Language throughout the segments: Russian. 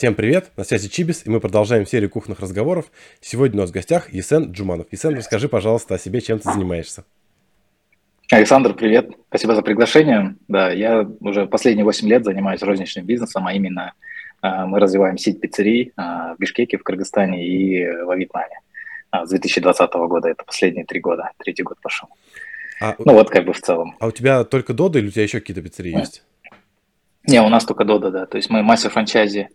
Всем привет, на связи Чибис, и мы продолжаем серию кухонных разговоров. Сегодня у нас в гостях Есен Джуманов. Есен, расскажи, пожалуйста, о себе, чем ты занимаешься. Александр, привет. Спасибо за приглашение. Да, я уже последние 8 лет занимаюсь розничным бизнесом, а именно э, мы развиваем сеть пиццерий э, в Бишкеке, в Кыргызстане и во Вьетнаме. Э, с 2020 года, это последние три года, третий год пошел. А, ну вот как бы в целом. А у тебя только Дода или у тебя еще какие-то пиццерии есть? Не, у нас только Дода, да. То есть мы мастер франчайзи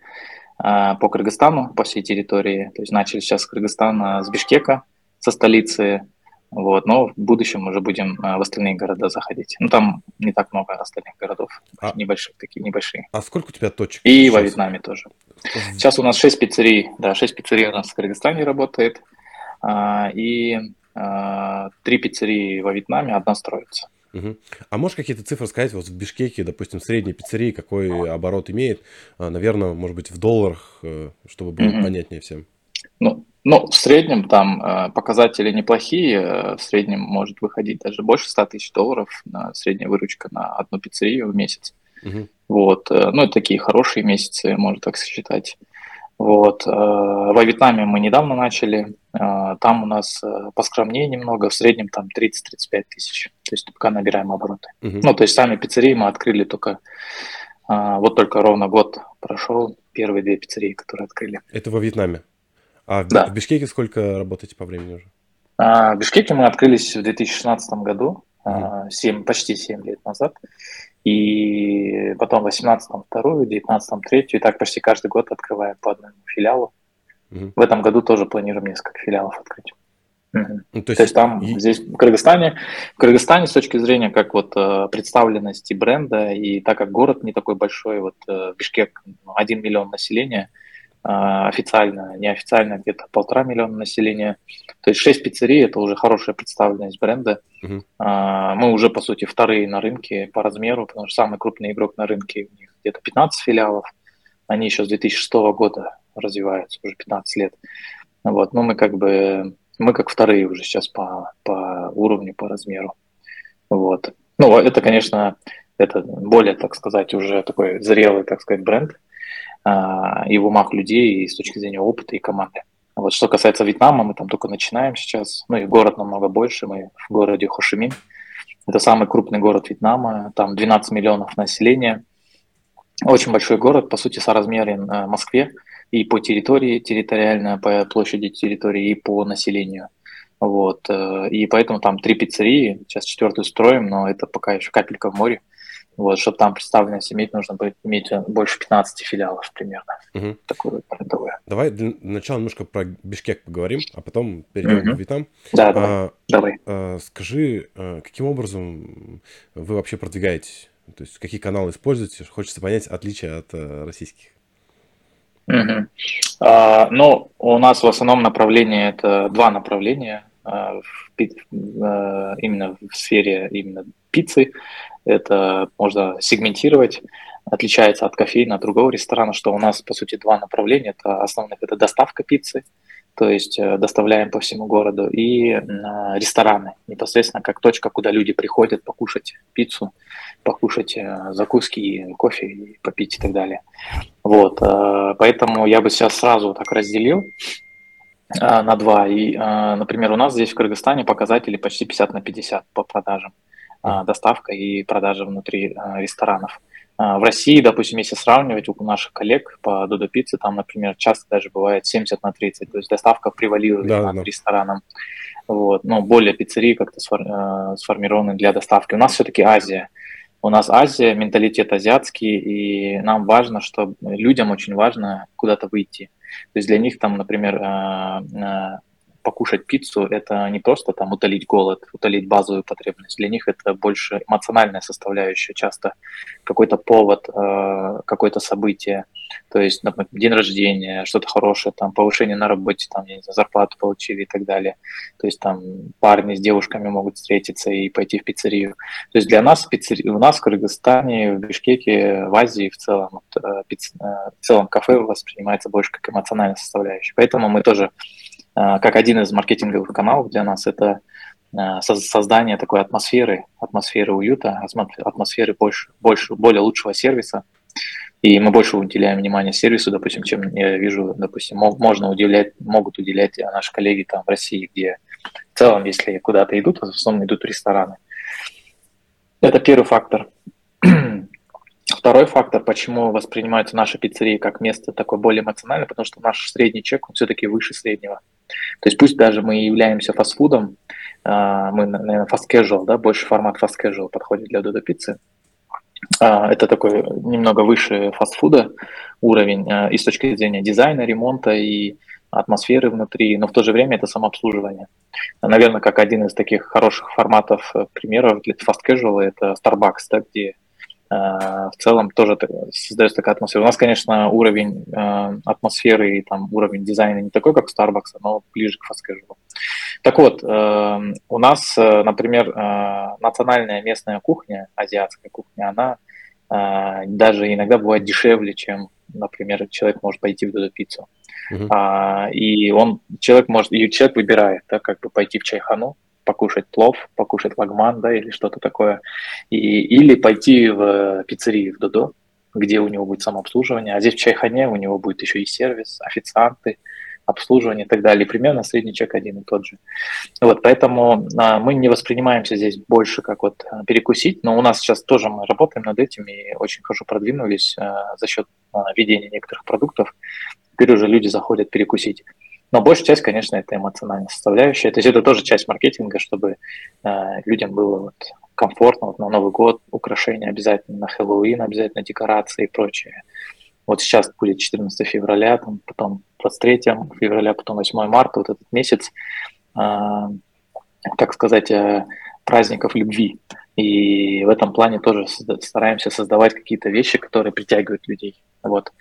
по Кыргызстану, по всей территории. То есть начали сейчас с Кыргызстана, с Бишкека, со столицы, вот, но в будущем уже будем а, в остальные города заходить. Ну, там не так много остальных городов, а, небольших, такие небольшие. А сколько у тебя точек? И сейчас? во Вьетнаме тоже. Сейчас у нас 6 пиццерий, да, 6 пиццерий у нас в Кыргызстане работает, а, и а, 3 пиццерии во Вьетнаме, одна строится. Угу. А можешь какие-то цифры сказать? Вот в Бишкеке, допустим, средняя пиццерия, какой оборот имеет? А, наверное, может быть, в долларах, э, чтобы было угу. понятнее всем. Ну, ну, в среднем там э, показатели неплохие. Э, в среднем может выходить даже больше 100 тысяч долларов на средняя выручка на одну пиццерию в месяц. Угу. Вот. Ну, это такие хорошие месяцы, можно так считать. Вот. Во Вьетнаме мы недавно начали. Там у нас поскромнее немного, в среднем там 30-35 тысяч. То есть пока набираем обороты. Угу. Ну, то есть сами пиццерии мы открыли только, вот только ровно год прошел, первые две пиццерии, которые открыли. Это во Вьетнаме? А в, да. в Бишкеке сколько работаете по времени уже? А, в Бишкеке мы открылись в 2016 году, mm-hmm. 7, почти 7 лет назад. И потом в 18-м вторую, в 19-м третью, и так почти каждый год открываем по одному филиалу. Mm-hmm. В этом году тоже планируем несколько филиалов открыть. Mm-hmm. Ну, то, есть... то есть там и... здесь в Кыргызстане, в Кыргызстане с точки зрения как вот э, представленности бренда и так как город не такой большой, вот э, Бишкек 1 миллион населения, официально, неофициально где-то полтора миллиона населения. То есть шесть пиццерий – это уже хорошая представленность бренда. Uh-huh. Мы уже, по сути, вторые на рынке по размеру, потому что самый крупный игрок на рынке, у них где-то 15 филиалов. Они еще с 2006 года развиваются, уже 15 лет. Вот, но мы как бы, мы как вторые уже сейчас по, по уровню, по размеру. Вот. Ну, это, конечно, это более, так сказать, уже такой зрелый, так сказать, бренд – а, и в умах людей, и с точки зрения опыта и команды. Вот что касается Вьетнама, мы там только начинаем сейчас. Ну и город намного больше. Мы в городе Хошимин. Это самый крупный город Вьетнама. Там 12 миллионов населения. Очень большой город, по сути, соразмерен э, Москве и по территории, территориально, по площади территории, и по населению. Вот. Э, и поэтому там три пиццерии, сейчас четвертую строим, но это пока еще капелька в море. Вот, чтобы там представленность иметь, нужно будет иметь больше 15 филиалов примерно. Угу. Такую брендовую. Давай для начала немножко про Бишкек поговорим, а потом перейдем угу. к Вьетнам. Да, давай. А, давай. А, скажи, а, каким образом вы вообще продвигаетесь? То есть какие каналы используете? Хочется понять отличия от а, российских. Угу. А, ну, у нас в основном направление это два направления а, в, именно в сфере именно пиццы. Это можно сегментировать, отличается от кофейна, другого ресторана, что у нас, по сути, два направления. Это основных – это доставка пиццы, то есть э, доставляем по всему городу, и рестораны, непосредственно как точка, куда люди приходят покушать пиццу, покушать э, закуски, кофе, попить и так далее. Вот, э, поэтому я бы сейчас сразу так разделил на два. И, например, у нас здесь в Кыргызстане показатели почти 50 на 50 по продажам. А, доставка и продажа внутри а, ресторанов. А, в России, допустим, если сравнивать у наших коллег по Додо Пицце, там, например, часто даже бывает 70 на 30, то есть доставка превалирует да, над да. рестораном. Вот. Но более пиццерии как-то сформированы для доставки. У нас все-таки Азия. У нас Азия, менталитет азиатский, и нам важно, что людям очень важно куда-то выйти. То есть для них там, например, покушать пиццу – это не просто там утолить голод, утолить базовую потребность. Для них это больше эмоциональная составляющая, часто какой-то повод, э, какое-то событие. То есть, например, день рождения, что-то хорошее, там, повышение на работе, там, я не знаю, зарплату получили и так далее. То есть там парни с девушками могут встретиться и пойти в пиццерию. То есть для нас пиццери... у нас в Кыргызстане, в Бишкеке, в Азии в целом, вот, э, пиц... Э, в целом кафе воспринимается больше как эмоциональная составляющая. Поэтому мы тоже как один из маркетинговых каналов для нас это э, создание такой атмосферы, атмосферы уюта, атмосферы больше, больше, более лучшего сервиса. И мы больше уделяем внимание сервису, допустим, чем я вижу, допустим, можно уделять, могут уделять наши коллеги там в России, где в целом, если куда-то идут, в основном идут в рестораны. Это первый фактор. Второй фактор, почему воспринимаются наши пиццерии как место такое более эмоциональное, потому что наш средний чек, он все-таки выше среднего. То есть пусть даже мы являемся фастфудом, а, мы, наверное, fast casual, да, больше формат fast casual подходит для Додо пиццы. А, это такой немного выше фастфуда уровень а, и с точки зрения дизайна, ремонта и атмосферы внутри, но в то же время это самообслуживание. Наверное, как один из таких хороших форматов э, примеров для fast casual это Starbucks, да, где в целом тоже создается такая атмосфера. У нас, конечно, уровень э, атмосферы и там уровень дизайна не такой, как у Starbucks, но ближе к casual. Так вот, э, у нас, например, национальная местная кухня, азиатская кухня, она даже иногда бывает дешевле, чем, например, человек может пойти в эту пиццу. Uh-huh. И он, человек может, и человек выбирает, да, как бы пойти в чайхану, покушать плов, покушать лагман, да, или что-то такое, и, или пойти в пиццерию в Додо, где у него будет самообслуживание, а здесь в Чайхане у него будет еще и сервис, официанты, обслуживание и так далее. Примерно средний чек один и тот же. Вот, поэтому а, мы не воспринимаемся здесь больше как вот а, перекусить, но у нас сейчас тоже мы работаем над этим и очень хорошо продвинулись а, за счет а, введения некоторых продуктов. Теперь уже люди заходят перекусить. Но большая часть, конечно, это эмоциональная составляющая. То есть это тоже часть маркетинга, чтобы э, людям было вот комфортно вот на Новый год, украшения обязательно, на Хэллоуин обязательно, декорации и прочее. Вот сейчас будет 14 февраля, там, потом 23 февраля, потом 8 марта, вот этот месяц, э, так сказать, э, праздников любви. И в этом плане тоже стараемся создавать какие-то вещи, которые притягивают людей. Вот.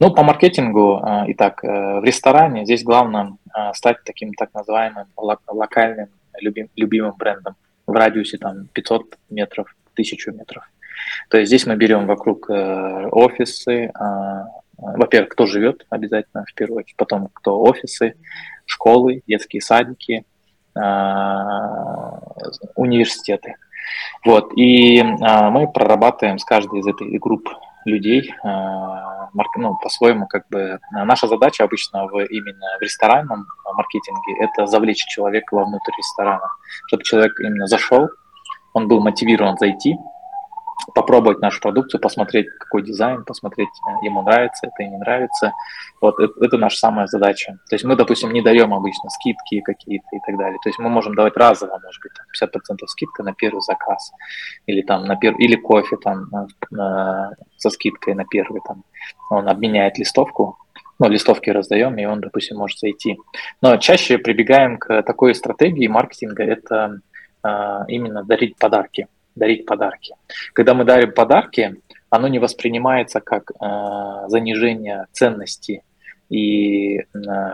Ну, по маркетингу, э, итак, э, в ресторане здесь главное э, стать таким так называемым локальным любим, любимым брендом в радиусе там 500 метров, 1000 метров. То есть здесь мы берем вокруг офисы, во-первых, кто живет обязательно в первую очередь, потом кто офисы, школы, детские садики, университеты. Вот, и мы прорабатываем с каждой из этой групп людей, а, ну, по-своему, как бы, наша задача обычно в, именно в ресторанном маркетинге – это завлечь человека вовнутрь ресторана, чтобы человек именно зашел, он был мотивирован зайти, попробовать нашу продукцию, посмотреть, какой дизайн, посмотреть, э, ему нравится это не нравится. Вот это, это наша самая задача. То есть мы, допустим, не даем обычно скидки какие-то и так далее. То есть мы можем давать разово, может быть, 50% скидка на первый заказ или там на пер... или кофе там на, на... со скидкой на первый там. Он обменяет листовку, ну, листовки раздаем, и он, допустим, может зайти. Но чаще прибегаем к такой стратегии маркетинга, это э, именно дарить подарки дарить подарки. Когда мы дарим подарки, оно не воспринимается как э, занижение ценности и э,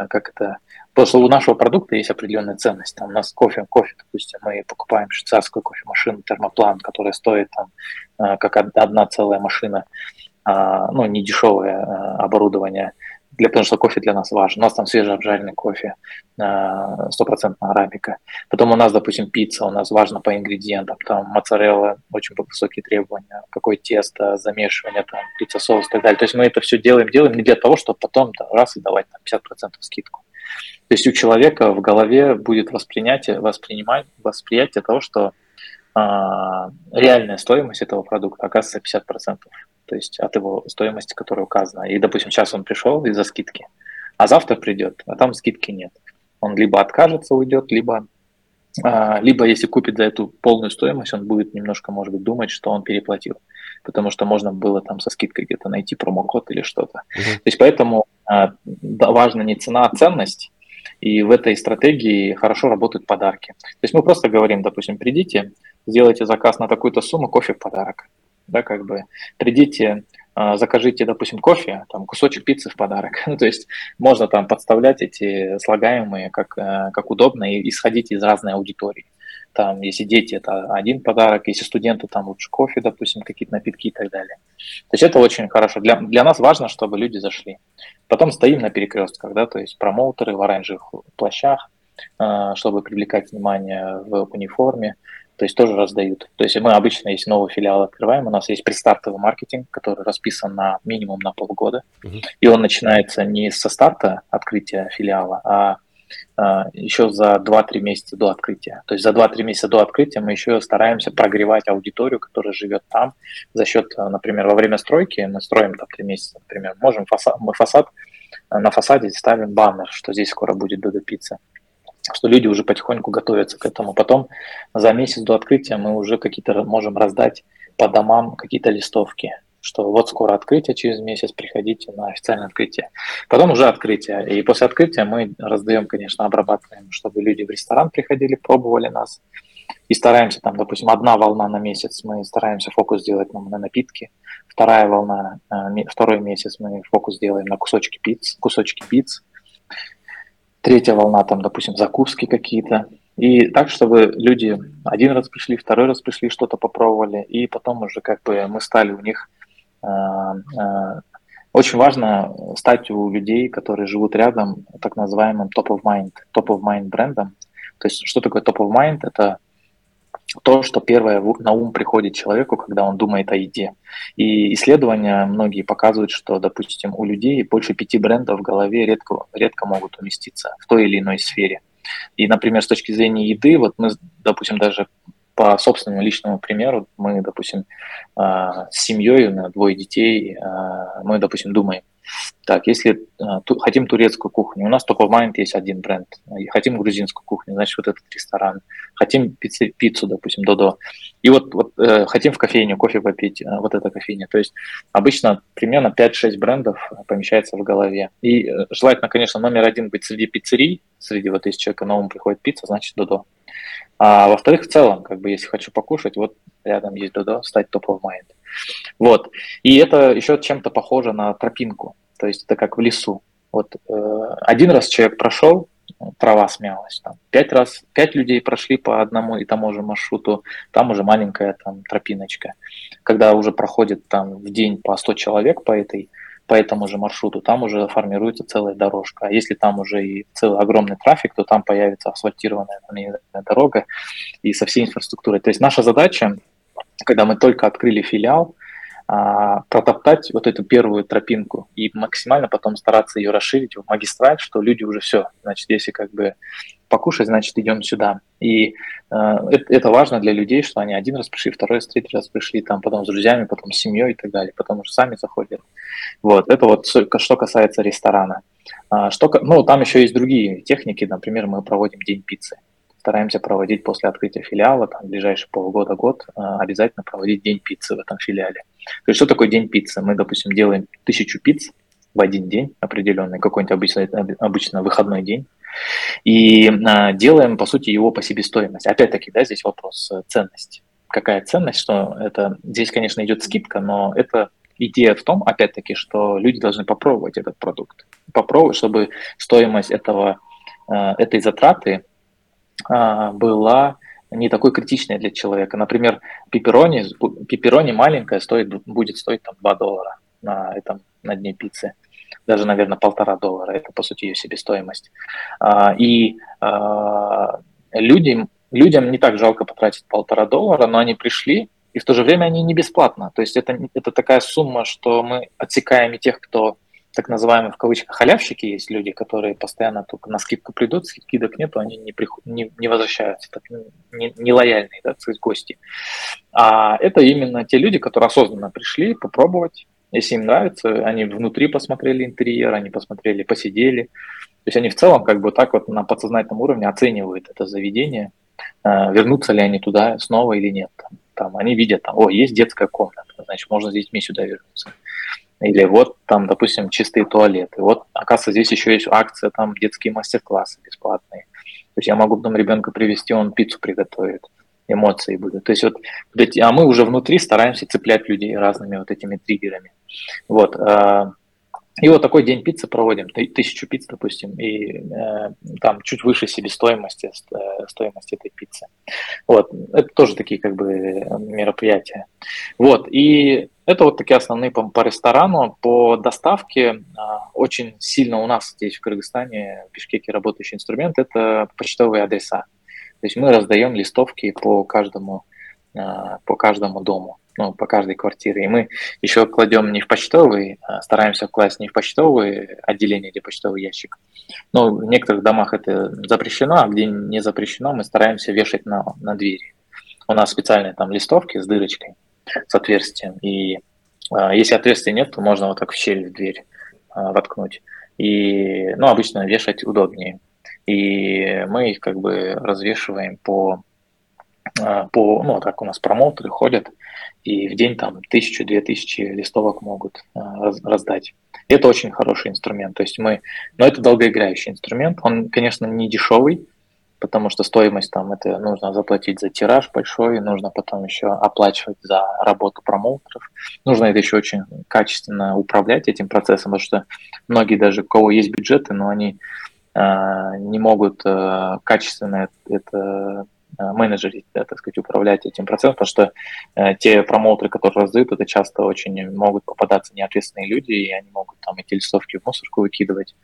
как это... Что у нашего продукта есть определенная ценность. Там у нас кофе, кофе, допустим, мы покупаем швейцарскую кофемашину термоплан, которая стоит там э, как одна целая машина, э, ну, не дешевое э, оборудование для, потому что кофе для нас важен. У нас там свежеобжаренный кофе, э, стопроцентная арабика. Потом у нас, допустим, пицца, у нас важно по ингредиентам, там моцарелла, очень высокие требования, какое тесто, замешивание, там, пицца, соус и так далее. То есть мы это все делаем, делаем не для того, чтобы потом да, раз и давать там, 50% скидку. То есть у человека в голове будет воспринятие, воспринимать, восприятие того, что э, реальная стоимость этого продукта оказывается 50% то есть от его стоимости, которая указана. И, допустим, сейчас он пришел из-за скидки, а завтра придет, а там скидки нет. Он либо откажется, уйдет, либо, а, либо если купит за эту полную стоимость, он будет немножко, может быть, думать, что он переплатил, потому что можно было там со скидкой где-то найти промокод или что-то. Uh-huh. То есть поэтому а, важна не цена, а ценность. И в этой стратегии хорошо работают подарки. То есть мы просто говорим, допустим, придите, сделайте заказ на такую-то сумму, кофе в подарок да, как бы придите, а, закажите, допустим, кофе, там кусочек пиццы в подарок. Ну, то есть можно там подставлять эти слагаемые как, э, как удобно и исходить из разной аудитории. Там, если дети, это один подарок, если студенты, там лучше кофе, допустим, какие-то напитки и так далее. То есть это очень хорошо. Для, для нас важно, чтобы люди зашли. Потом стоим на перекрестках, да, то есть промоутеры в оранжевых плащах, а, чтобы привлекать внимание в униформе, то есть тоже раздают. То есть мы обычно, если новый филиал открываем, у нас есть предстартовый маркетинг, который расписан на минимум на полгода, uh-huh. и он начинается не со старта открытия филиала, а а, еще за 2-3 месяца до открытия. То есть за 2-3 месяца до открытия мы еще стараемся прогревать аудиторию, которая живет там, за счет, например, во время стройки, мы строим там 3 месяца, например, можем фасад, мы фасад, на фасаде ставим баннер, что здесь скоро будет Додо Пицца что люди уже потихоньку готовятся к этому. Потом за месяц до открытия мы уже какие-то можем раздать по домам какие-то листовки, что вот скоро открытие, через месяц приходите на официальное открытие. Потом уже открытие. И после открытия мы раздаем, конечно, обрабатываем, чтобы люди в ресторан приходили, пробовали нас. И стараемся там, допустим, одна волна на месяц, мы стараемся фокус сделать на, на напитки. Вторая волна, э, второй месяц мы фокус делаем на кусочки пиц, кусочки пиц. Третья волна, там, допустим, закуски какие-то. И так, чтобы люди один раз пришли, второй раз пришли, что-то попробовали, и потом уже как бы мы стали у них а, а, очень важно стать у людей, которые живут рядом, так называемым top of mind, top of mind брендом. То есть что такое top of mind? Это то, что первое на ум приходит человеку, когда он думает о еде. И исследования многие показывают, что, допустим, у людей больше пяти брендов в голове редко, редко могут уместиться в той или иной сфере. И, например, с точки зрения еды, вот мы, допустим, даже по собственному личному примеру, мы, допустим, а, с семьей, меня двое детей, а, мы, допустим, думаем, так, если а, хотим турецкую кухню, у нас только в Mind есть один бренд. Хотим грузинскую кухню, значит, вот этот ресторан. Хотим пиццу, пиццу допустим, Додо. И вот, вот э, хотим в кофейню кофе попить, вот эта кофейня. То есть обычно примерно 5-6 брендов помещается в голове. И э, желательно, конечно, номер один быть среди пиццерий, среди вот если человека новому приходит пицца, значит Додо. А во-вторых, в целом, как бы, если хочу покушать, вот рядом есть Додо, стать top of mind. Вот. И это еще чем-то похоже на тропинку. То есть это как в лесу. Вот э, один раз человек прошел, трава смялась. Там, пять раз, пять людей прошли по одному и тому же маршруту, там уже маленькая там тропиночка. Когда уже проходит там в день по 100 человек по этой по этому же маршруту, там уже формируется целая дорожка. А если там уже и целый огромный трафик, то там появится асфальтированная дорога и со всей инфраструктурой. То есть наша задача, когда мы только открыли филиал, а, протоптать вот эту первую тропинку и максимально потом стараться ее расширить в магистраль, что люди уже все, значит, если как бы покушать, значит, идем сюда. И э, это, важно для людей, что они один раз пришли, второй раз, третий раз пришли, там, потом с друзьями, потом с семьей и так далее, потому что сами заходят. Вот, это вот что касается ресторана. А, что, ну, там еще есть другие техники, например, мы проводим день пиццы. Стараемся проводить после открытия филиала, там, ближайшие полгода-год, а, обязательно проводить день пиццы в этом филиале. То есть что такое день пиццы? Мы, допустим, делаем тысячу пиц в один день определенный, какой-нибудь обычно, обычно выходной день, и а, делаем, по сути, его по себестоимости. Опять-таки, да, здесь вопрос э, ценности. Какая ценность, что это... Здесь, конечно, идет скидка, но это идея в том, опять-таки, что люди должны попробовать этот продукт. Попробовать, чтобы стоимость этого, э, этой затраты а, была не такой критичной для человека. Например, пепперони, пепперони маленькая стоит, будет стоить там 2 доллара на этом на дне пиццы даже, наверное, полтора доллара. Это, по сути, ее себестоимость. А, и а, людям, людям не так жалко потратить полтора доллара, но они пришли, и в то же время они не бесплатно. То есть это, это такая сумма, что мы отсекаем и тех, кто так называемые в кавычках халявщики есть люди, которые постоянно только на скидку придут, скидок нету, они не, приход, не, не возвращаются, так, не, не лояльные, так сказать, гости. А это именно те люди, которые осознанно пришли попробовать, если им нравится, они внутри посмотрели интерьер, они посмотрели, посидели. То есть они в целом как бы так вот на подсознательном уровне оценивают это заведение, э, вернутся ли они туда снова или нет. Там, они видят, там, о, есть детская комната, значит, можно с детьми сюда вернуться. Или вот там, допустим, чистые туалеты. Вот, оказывается, здесь еще есть акция, там детские мастер-классы бесплатные. То есть я могу потом ребенка привести, он пиццу приготовит эмоции будут. То есть вот, а мы уже внутри стараемся цеплять людей разными вот этими триггерами. Вот. А, и вот такой день пиццы проводим, тысячу пиц, допустим, и э, там чуть выше себестоимости э, стоимости этой пиццы. Вот, это тоже такие как бы мероприятия. Вот, и это вот такие основные по, по ресторану. По доставке э, очень сильно у нас здесь в Кыргызстане, в Бишкеке работающий инструмент – это почтовые адреса. То есть мы раздаем листовки по каждому, по каждому дому ну, по каждой квартире. И мы еще кладем не в почтовый, а стараемся класть не в почтовый отделение или почтовый ящик. Но в некоторых домах это запрещено, а где не запрещено, мы стараемся вешать на, на двери. У нас специальные там листовки с дырочкой, с отверстием. И а, если отверстия нет, то можно вот так в щель в дверь а, воткнуть. И, ну, обычно вешать удобнее. И мы их как бы развешиваем по, а, по ну, так у нас промоутеры ходят, и в день там тысячу-две тысячи листовок могут а, раздать. это очень хороший инструмент. То есть мы, но это долгоиграющий инструмент. Он, конечно, не дешевый, потому что стоимость там это нужно заплатить за тираж большой, нужно потом еще оплачивать за работу промоутеров. Нужно это еще очень качественно управлять этим процессом, потому что многие даже, у кого есть бюджеты, но они не могут э, качественно это Э, менеджерить, да, так сказать, управлять этим процессом, потому что э, те промоутеры, которые раздают, это часто очень могут попадаться неответственные люди, и они могут там эти листовки в мусорку выкидывать,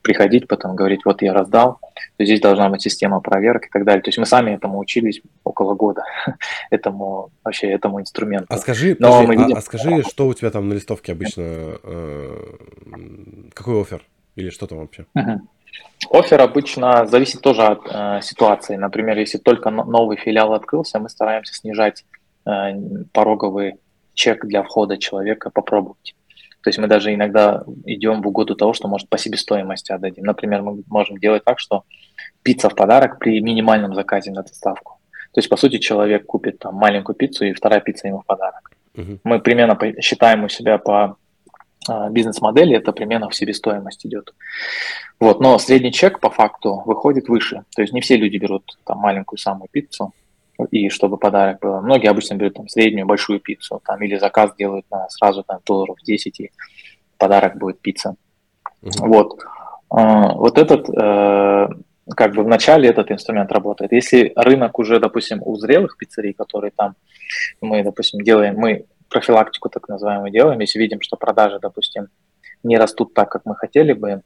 приходить потом говорить, вот я раздал, то здесь должна быть система проверок и так далее. То есть мы сами этому учились около года, этому вообще этому инструменту. А скажи, Но подожди, мы видим... а, а скажи, что у тебя там на листовке обычно, э, какой офер или что там вообще? Uh-huh. Офер обычно зависит тоже от э, ситуации. Например, если только новый филиал открылся, мы стараемся снижать э, пороговый чек для входа человека попробовать. То есть мы даже иногда идем в угоду того, что может по себестоимости отдадим. Например, мы можем делать так, что пицца в подарок при минимальном заказе на доставку. То есть, по сути, человек купит там маленькую пиццу, и вторая пицца ему в подарок. Uh-huh. Мы примерно считаем у себя по бизнес-модели, это примерно в себестоимость идет. Вот, но средний чек по факту выходит выше. То есть не все люди берут там маленькую самую пиццу, и чтобы подарок был. Многие обычно берут там среднюю большую пиццу, там или заказ делают на сразу там долларов 10, и подарок будет пицца. Mm-hmm. Вот. А, вот этот, э, как бы в начале этот инструмент работает. Если рынок уже, допустим, у зрелых пиццерий, которые там мы, допустим, делаем, мы профилактику так называемую делаем, если видим, что продажи, допустим, не растут так, как мы хотели бы,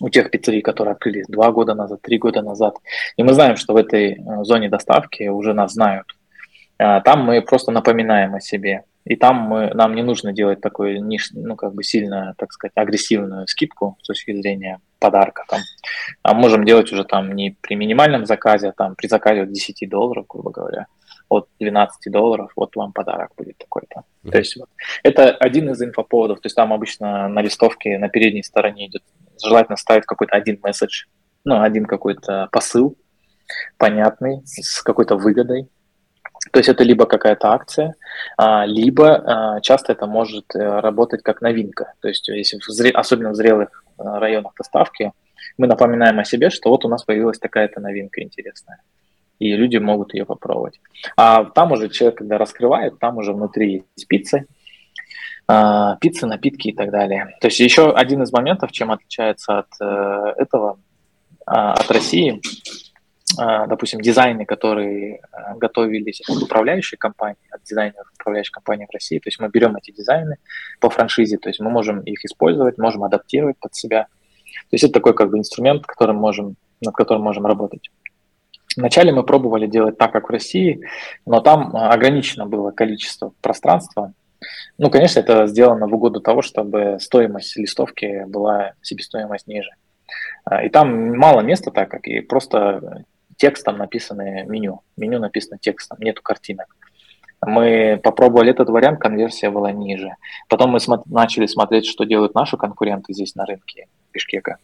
у тех пиццерий, которые открылись два года назад, три года назад. И мы знаем, что в этой э, зоне доставки уже нас знают. А, там мы просто напоминаем о себе. И там мы, нам не нужно делать такую, ну, как бы сильно, так сказать, агрессивную скидку с точки зрения подарка. Там. А можем делать уже там не при минимальном заказе, а там при заказе от 10 долларов, грубо говоря от 12 долларов, вот вам подарок будет такой-то. Mm-hmm. То есть вот, это один из инфоповодов, то есть там обычно на листовке на передней стороне идет, желательно ставить какой-то один месседж, ну, один какой-то посыл понятный, с какой-то выгодой. То есть это либо какая-то акция, а, либо а, часто это может э, работать как новинка. То есть если в зре... особенно в зрелых э, районах доставки, мы напоминаем о себе, что вот у нас появилась такая-то новинка интересная и люди могут ее попробовать. А там уже человек, когда раскрывает, там уже внутри есть пиццы, а, пиццы, напитки и так далее. То есть еще один из моментов, чем отличается от э, этого, а, от России, а, допустим, дизайны, которые готовились от управляющей компании, от дизайнеров управляющей компании в России. То есть мы берем эти дизайны по франшизе, то есть мы можем их использовать, можем адаптировать под себя. То есть это такой как бы инструмент, которым можем, над которым можем работать. Вначале мы пробовали делать так, как в России, но там а, ограничено было количество пространства. Ну, конечно, это сделано в угоду того, чтобы стоимость листовки была себестоимость ниже. А, и там мало места, так как и просто текстом написано меню. Меню написано текстом, нету картинок. Мы попробовали этот вариант, конверсия была ниже. Потом мы смо- начали смотреть, что делают наши конкуренты здесь на рынке Бишкека.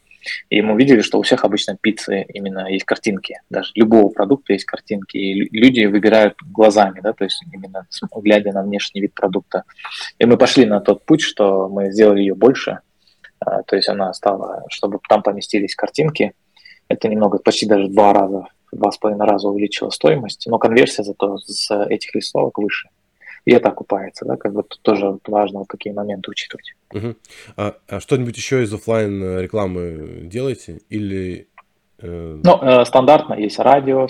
И мы увидели, что у всех обычно пиццы именно есть картинки, даже любого продукта есть картинки, и люди выбирают глазами, да, то есть именно глядя на внешний вид продукта. И мы пошли на тот путь, что мы сделали ее больше, а, то есть она стала, чтобы там поместились картинки, это немного, почти даже два раза, два с половиной раза увеличила стоимость, но конверсия зато с этих листовок выше и это окупается, да, как бы тут тоже важно вот такие моменты учитывать. Угу. А, а что-нибудь еще из офлайн э, рекламы делаете или? Э... Ну, э, стандартно есть радио,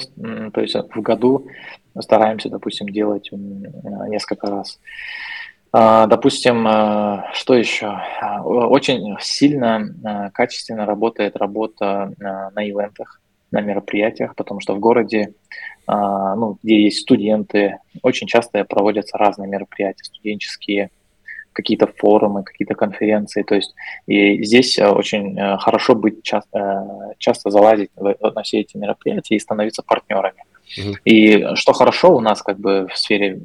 то есть в году стараемся, допустим, делать несколько раз. А, допустим, э, что еще? А, очень сильно, качественно работает работа на ивентах на мероприятиях, потому что в городе, а, ну, где есть студенты, очень часто проводятся разные мероприятия, студенческие, какие-то форумы, какие-то конференции. То есть и здесь э, очень э, хорошо быть часто, э, часто залазить на все эти мероприятия и становиться партнерами. И что хорошо у нас как бы в сфере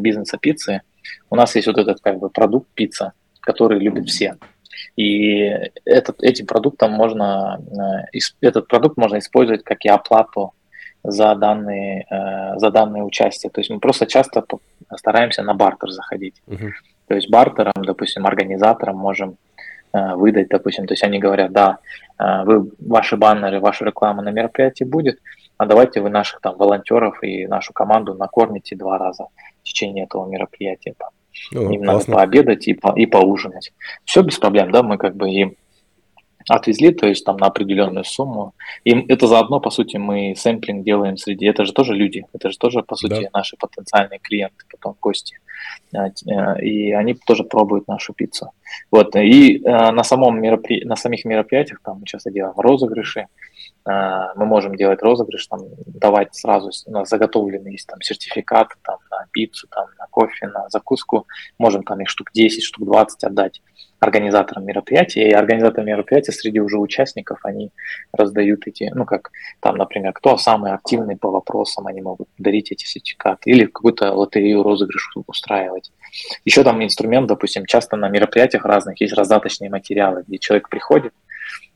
бизнеса пиццы, у нас есть вот этот как бы продукт пицца, который любят все. И этот, этим продуктом можно, этот продукт можно использовать как и оплату за данные, за данные участия. То есть мы просто часто стараемся на бартер заходить. Uh-huh. То есть бартерам, допустим, организаторам можем э, выдать, допустим, то есть они говорят, да, э, вы, ваши баннеры, ваша реклама на мероприятии будет, а давайте вы наших там волонтеров и нашу команду накормите два раза в течение этого мероприятия. Там. Ну, им классно. надо пообедать и, по, и поужинать. Все без проблем, да, мы как бы им отвезли, то есть там на определенную сумму. И это заодно, по сути, мы сэмплинг делаем среди... Это же тоже люди, это же тоже, по сути, да. наши потенциальные клиенты, потом гости. А, э, и они тоже пробуют нашу пиццу. Вот. И э, на, самом меропри... на самих мероприятиях там мы часто делаем розыгрыши, мы можем делать розыгрыш, там, давать сразу у есть там сертификаты там, на пиццу, там, на кофе, на закуску, можем там их штук 10, штук 20 отдать организаторам мероприятия, и организаторы мероприятия среди уже участников, они раздают эти, ну как там, например, кто самый активный по вопросам, они могут дарить эти сертификаты или какую-то лотерею, розыгрыш устраивать. Еще там инструмент, допустим, часто на мероприятиях разных есть раздаточные материалы, где человек приходит,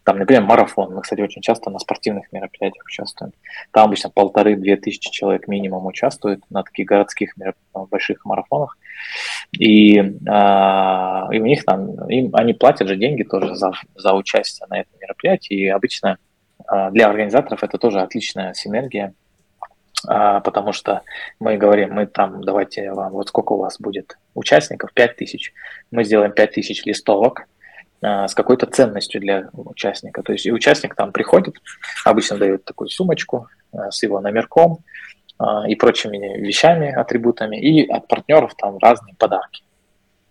там, например, марафон. Мы, кстати, очень часто на спортивных мероприятиях участвуем. Там обычно полторы-две тысячи человек минимум участвуют на таких городских больших марафонах. И, э, и у них там, им, они платят же деньги тоже за, за участие на этом мероприятии. И обычно э, для организаторов это тоже отличная синергия, э, потому что мы говорим, мы там, давайте вам, вот сколько у вас будет участников, 5 тысяч. Мы сделаем 5 тысяч листовок, с какой-то ценностью для участника. То есть и участник там приходит, обычно дает такую сумочку с его номерком, а, и прочими вещами, атрибутами, и от партнеров там разные подарки.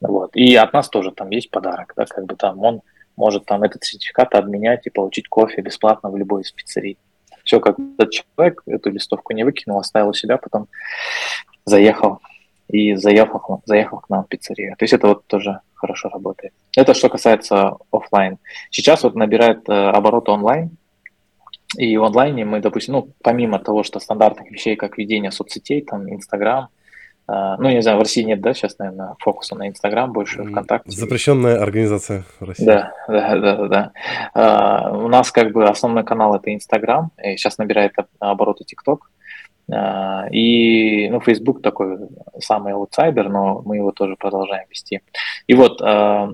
Вот. И от нас тоже там есть подарок, да, как бы там он может там этот сертификат обменять и получить кофе бесплатно в любой из пиццерий. Все, как этот человек эту листовку не выкинул, оставил у себя, потом заехал и заехал, заехал к нам в пиццерию. То есть это вот тоже хорошо работает. Это что касается офлайн. Сейчас вот набирает э, обороты онлайн, и в онлайне мы, допустим, ну, помимо того, что стандартных вещей, как ведение соцсетей, там, Инстаграм, Uh, ну, не знаю, в России нет, да, сейчас, наверное, фокуса на Инстаграм больше, ВКонтакте. Запрещенная организация в России. Да, да, да, да. Uh, у нас как бы основной канал это Инстаграм, сейчас набирает обороты ТикТок. А, и ну, Facebook такой самый аутсайдер, но мы его тоже продолжаем вести. И вот а,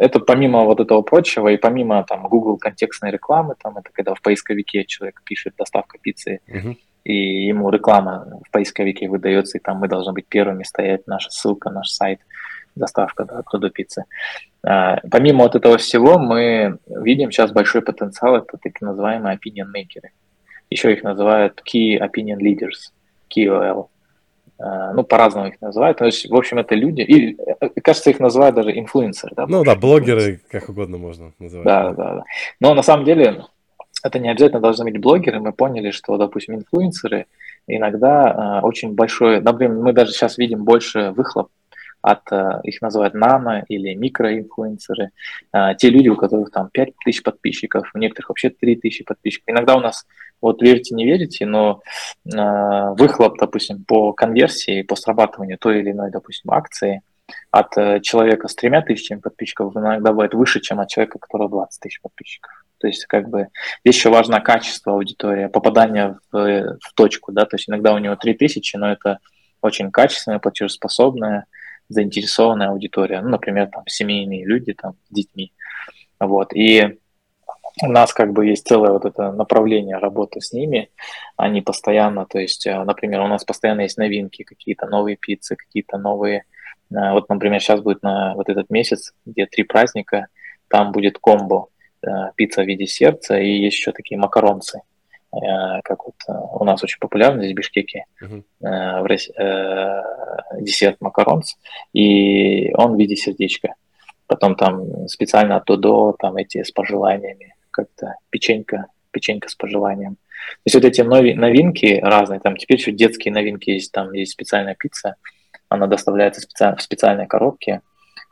это помимо вот этого прочего, и помимо там Google контекстной рекламы, там это когда в поисковике человек пишет доставка пиццы, uh-huh. и ему реклама в поисковике выдается, и там мы должны быть первыми стоять, наша ссылка, наш сайт, доставка да, до пиццы. А, помимо вот этого всего, мы видим сейчас большой потенциал, это так называемые opinion makers еще их называют Key Opinion Leaders, KOL. Uh, ну, по-разному их называют. То есть, в общем, это люди, и, э, кажется, их называют даже инфлюенсеры. Да, ну да, блогеры, как угодно можно называть. Да, да, да. Но на самом деле это не обязательно должны быть блогеры. Мы поняли, что, допустим, инфлюенсеры иногда uh, очень большой, например, мы даже сейчас видим больше выхлоп от, э, их называют нано или микроинфлюенсеры, э, те люди, у которых там 5 тысяч подписчиков, у некоторых вообще 3 тысячи подписчиков. Иногда у нас, вот верите, не верите, но э, выхлоп, допустим, по конверсии, по срабатыванию той или иной, допустим, акции от человека с тремя тысячами подписчиков иногда бывает выше, чем от человека, у которого 20 тысяч подписчиков. То есть, как бы, здесь еще важно качество аудитории, попадание в, в точку, да, то есть иногда у него 3000, но это очень качественная, платежеспособная, заинтересованная аудитория, ну, например, там семейные люди там с детьми, вот, и у нас как бы есть целое вот это направление работы с ними, они постоянно, то есть, э, например, у нас постоянно есть новинки, какие-то новые пиццы, какие-то новые, э, вот, например, сейчас будет на вот этот месяц, где три праздника, там будет комбо, э, пицца в виде сердца и еще такие макаронцы, как вот э, у нас очень популярно здесь в Бишкеке, uh-huh. в России, десерт макаронс, и он в виде сердечка. Потом там специально от Додо, там эти с пожеланиями, как-то печенька печенька с пожеланием. То есть вот эти новинки разные, там теперь еще детские новинки есть, там есть специальная пицца, она доставляется в специальной коробке,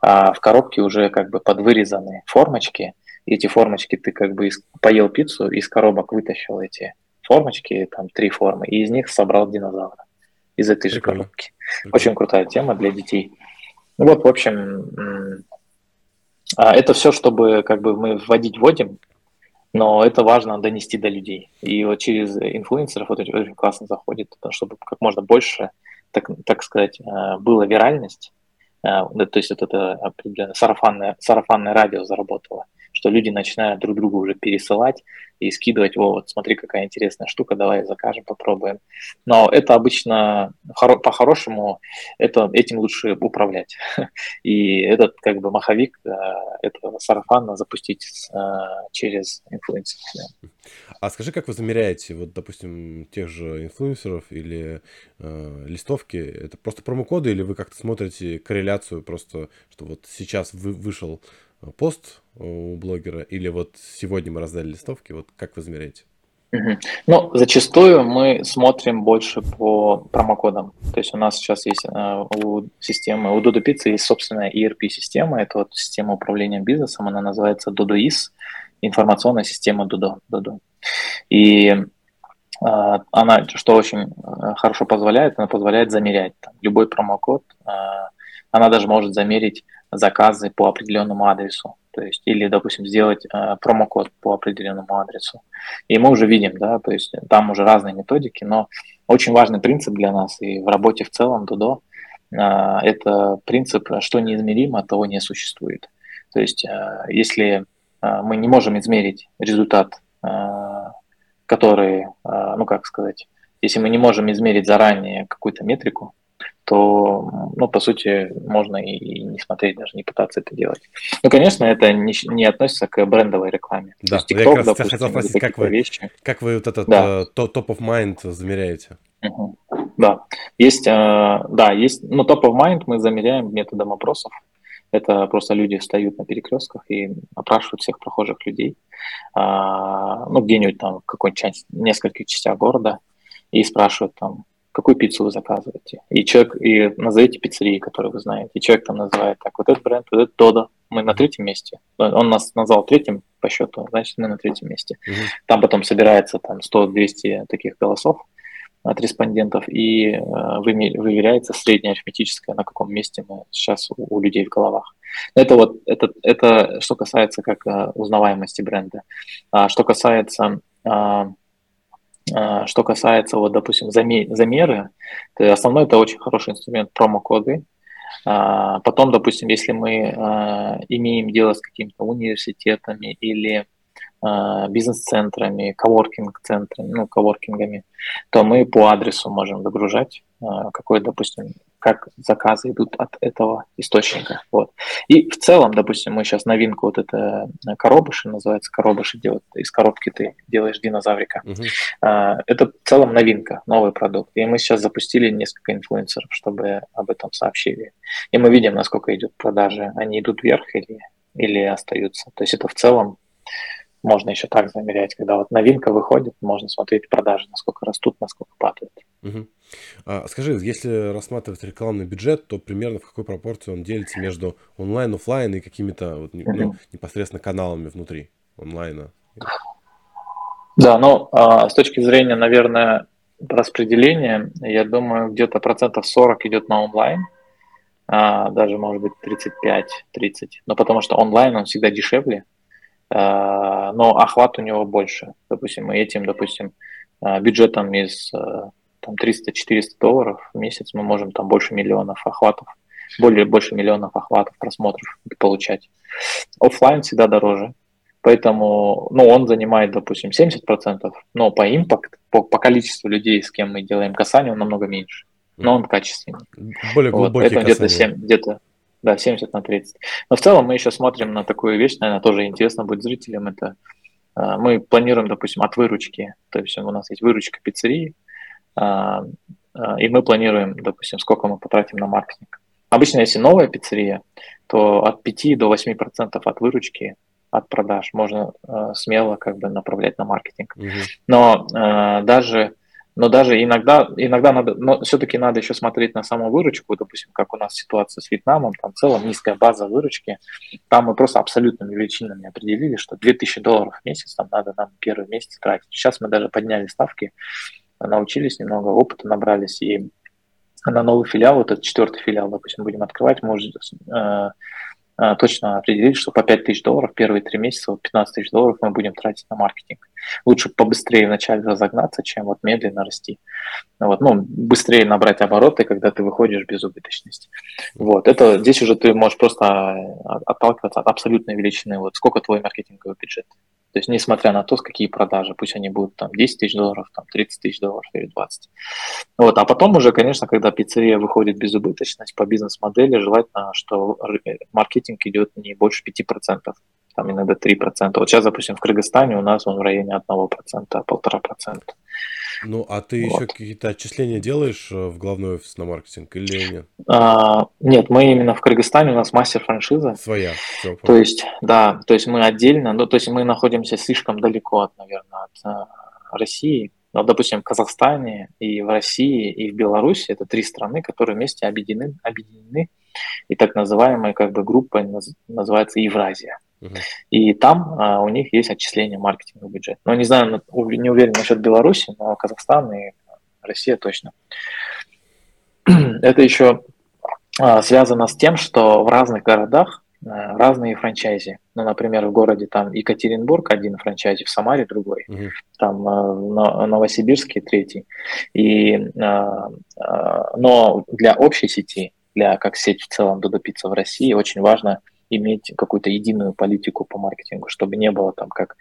а в коробке уже как бы подвырезаны формочки, и эти формочки ты как бы поел пиццу, из коробок вытащил эти формочки, там три формы, и из них собрал динозавра из этой же Прикольно. коробки. Прикольно. Очень крутая тема для детей. Ну вот, в общем, а, это все, чтобы как бы мы вводить вводим, но это важно донести до людей. И вот через инфлюенсеров вот очень, классно заходит, чтобы как можно больше, так, так сказать, а, была виральность, а, то есть вот это определенное сарафанное, сарафанное радио заработало что люди начинают друг другу уже пересылать и скидывать, о, вот смотри, какая интересная штука, давай закажем, попробуем. Но это обычно по-хорошему, это, этим лучше управлять. И этот как бы маховик, э, это сарафанно запустить э, через инфлюенсеров. А скажи, как вы замеряете, вот, допустим, тех же инфлюенсеров или э, листовки? Это просто промокоды или вы как-то смотрите корреляцию просто, что вот сейчас вы, вышел пост у блогера, или вот сегодня мы раздали листовки, вот как вы измеряете? Ну, зачастую мы смотрим больше по промокодам. То есть у нас сейчас есть э, у системы, у Dodo Pizza есть собственная ERP-система, это вот система управления бизнесом, она называется DodoIS, информационная система Dodo. Dodo. И э, она, что очень э, хорошо позволяет, она позволяет замерять там, любой промокод, она даже может замерить заказы по определенному адресу. То есть, или, допустим, сделать э, промокод по определенному адресу. И мы уже видим, да, то есть там уже разные методики, но очень важный принцип для нас и в работе в целом Дудо э, это принцип, что неизмеримо, того не существует. То есть, э, если э, мы не можем измерить результат, э, который, э, ну как сказать, если мы не можем измерить заранее какую-то метрику, то, ну, по сути, можно и, не смотреть, даже не пытаться это делать. Ну, конечно, это не, не относится к брендовой рекламе. Да, то есть, TikTok, я как допустим, хотел спросить, как вы, вещи. как вы вот этот да. uh, top of mind замеряете? Угу. Да, есть, uh, да, есть, ну, top of mind мы замеряем методом опросов. Это просто люди встают на перекрестках и опрашивают всех прохожих людей, uh, ну, где-нибудь там в какой-нибудь части, нескольких частях города, и спрашивают там, какую пиццу вы заказываете. И человек, и назовите пиццерии, которые вы знаете. И человек там называет так, вот этот бренд, вот этот Додо, мы на третьем месте. Он нас назвал третьим по счету, значит, мы на третьем месте. Угу. Там потом собирается там 100-200 таких голосов от респондентов, и э, выверяется средняя арифметическая, на каком месте мы сейчас у, у людей в головах. Это вот это, это что касается как э, узнаваемости бренда. А что касается э, что касается, вот, допустим, замеры, то основной это очень хороший инструмент промокоды. А, потом, допустим, если мы а, имеем дело с какими-то университетами или бизнес-центрами, коворкинг-центрами, ну, коворкингами, то мы по адресу можем загружать какой, допустим, как заказы идут от этого источника. Вот. И в целом, допустим, мы сейчас новинку вот это э, коробыши, называется коробыши делать, из коробки ты делаешь динозаврика. Uh-huh. Это в целом новинка, новый продукт. И мы сейчас запустили несколько инфлюенсеров, чтобы об этом сообщили. И мы видим, насколько идут продажи. Они идут вверх или, или остаются. То есть это в целом можно еще так замерять, когда вот новинка выходит, можно смотреть продажи, насколько растут, насколько падают. Угу. А, скажи, если рассматривать рекламный бюджет, то примерно в какой пропорции он делится между онлайн, офлайн и какими-то вот, угу. ну, непосредственно каналами внутри онлайна? Да, ну а, с точки зрения, наверное, распределения, я думаю, где-то процентов 40 идет на онлайн, а, даже может быть 35-30, но потому что онлайн он всегда дешевле, но охват у него больше. Допустим, мы этим, допустим, а, бюджетом из а, там 300-400 долларов в месяц мы можем там больше миллионов охватов, более больше миллионов охватов, просмотров получать. Оффлайн всегда дороже, поэтому, ну, он занимает, допустим, 70%, но по impact, по, по количеству людей, с кем мы делаем касание, он намного меньше, но он качественный. Более глубокий вот, где-то 7, где-то да, 70 на 30. Но в целом мы еще смотрим на такую вещь, наверное, тоже интересно будет зрителям. Это э, мы планируем, допустим, от выручки. То есть у нас есть выручка пиццерии, э, э, и мы планируем, допустим, сколько мы потратим на маркетинг. Обычно, если новая пиццерия, то от 5 до 8 процентов от выручки от продаж можно смело как бы направлять на маркетинг. Угу. Но даже но даже иногда, иногда надо, но все-таки надо еще смотреть на саму выручку, допустим, как у нас ситуация с Вьетнамом, там в целом низкая база выручки, там мы просто абсолютными величинами определили, что 2000 долларов в месяц там надо нам первый месяц тратить. Сейчас мы даже подняли ставки, научились немного, опыта набрались, и на новый филиал, вот этот четвертый филиал, допустим, будем открывать, может э, Э, точно определили, что по 5 тысяч долларов первые три месяца, вот 15 тысяч долларов мы будем тратить на маркетинг. Лучше побыстрее вначале разогнаться, чем вот медленно расти. Вот, ну, быстрее набрать обороты, когда ты выходишь без убыточности. Вот, это здесь уже ты можешь просто э, отталкиваться от абсолютной величины. Вот сколько твой маркетинговый бюджет. То есть, несмотря на то, с какие продажи, пусть они будут там 10 тысяч долларов, там 30 тысяч долларов или 20. Вот. А потом уже, конечно, когда пиццерия выходит без убыточности по бизнес-модели, желательно, что маркетинг идет не больше 5%, там иногда 3%. Вот сейчас, допустим, в Кыргызстане у нас он в районе 1%, 1,5%. Ну, а ты вот. еще какие-то отчисления делаешь э, в главной офис на маркетинг или нет? А, нет, мы именно в Кыргызстане, у нас мастер франшиза. Своя. Все, то есть, да, то есть мы отдельно, ну, то есть мы находимся слишком далеко от, наверное, от а, России. Но, допустим, в Казахстане и в России и в Беларуси это три страны, которые вместе объединены, объединены и так называемая как бы группа называется Евразия. И там а, у них есть отчисление маркетингового бюджета. Но не знаю, не уверен насчет Беларуси, но Казахстан и Россия точно. Это еще а, связано с тем, что в разных городах а, разные франчайзи. Ну, например, в городе там Екатеринбург один франчайзи, в Самаре другой, угу. там а, в Новосибирске третий. И, но для общей сети, для как сеть в целом Додо Пицца в России очень важно – иметь какую-то единую политику по маркетингу, чтобы не было там как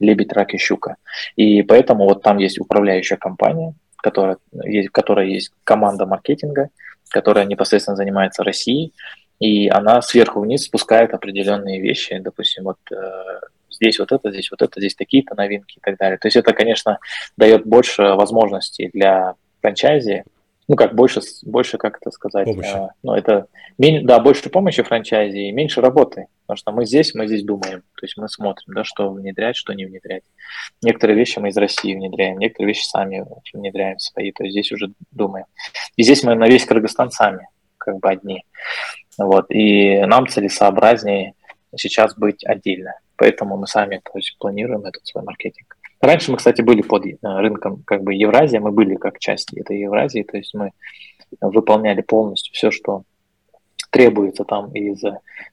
лебедь, рак и щука. И поэтому вот там есть управляющая компания, которая есть, которая есть команда маркетинга, которая непосредственно занимается Россией, и она сверху вниз спускает определенные вещи, допустим, вот э, здесь вот это, здесь вот это, здесь такие-то новинки и так далее. То есть это, конечно, дает больше возможностей для франчайзи ну как больше, больше как это сказать, помощи. Э, ну это, да, больше помощи франчайзи и меньше работы, потому что мы здесь, мы здесь думаем, то есть мы смотрим, да, что внедрять, что не внедрять. Некоторые вещи мы из России внедряем, некоторые вещи сами внедряем свои, то есть здесь уже думаем. И здесь мы на весь Кыргызстан сами, как бы одни, вот, и нам целесообразнее сейчас быть отдельно, поэтому мы сами, то есть планируем этот свой маркетинг. Раньше мы, кстати, были под э, рынком как бы Евразия, мы были как часть этой Евразии, то есть мы выполняли полностью все, что требуется там из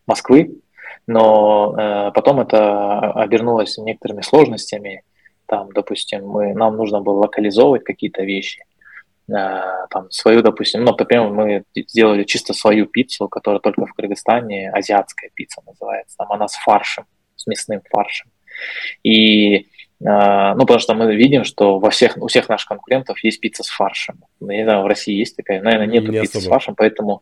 Москвы, но э, потом это обернулось некоторыми сложностями. Там, допустим, мы, нам нужно было локализовывать какие-то вещи, э, там свою, допустим, ну, например, мы сделали чисто свою пиццу, которая только в Кыргызстане, азиатская пицца называется, там она с фаршем, с мясным фаршем. И ну, потому что мы видим, что во всех, у всех наших конкурентов есть пицца с фаршем. Я не знаю, в России есть такая, наверное, нет не пиццы особо. с фаршем, поэтому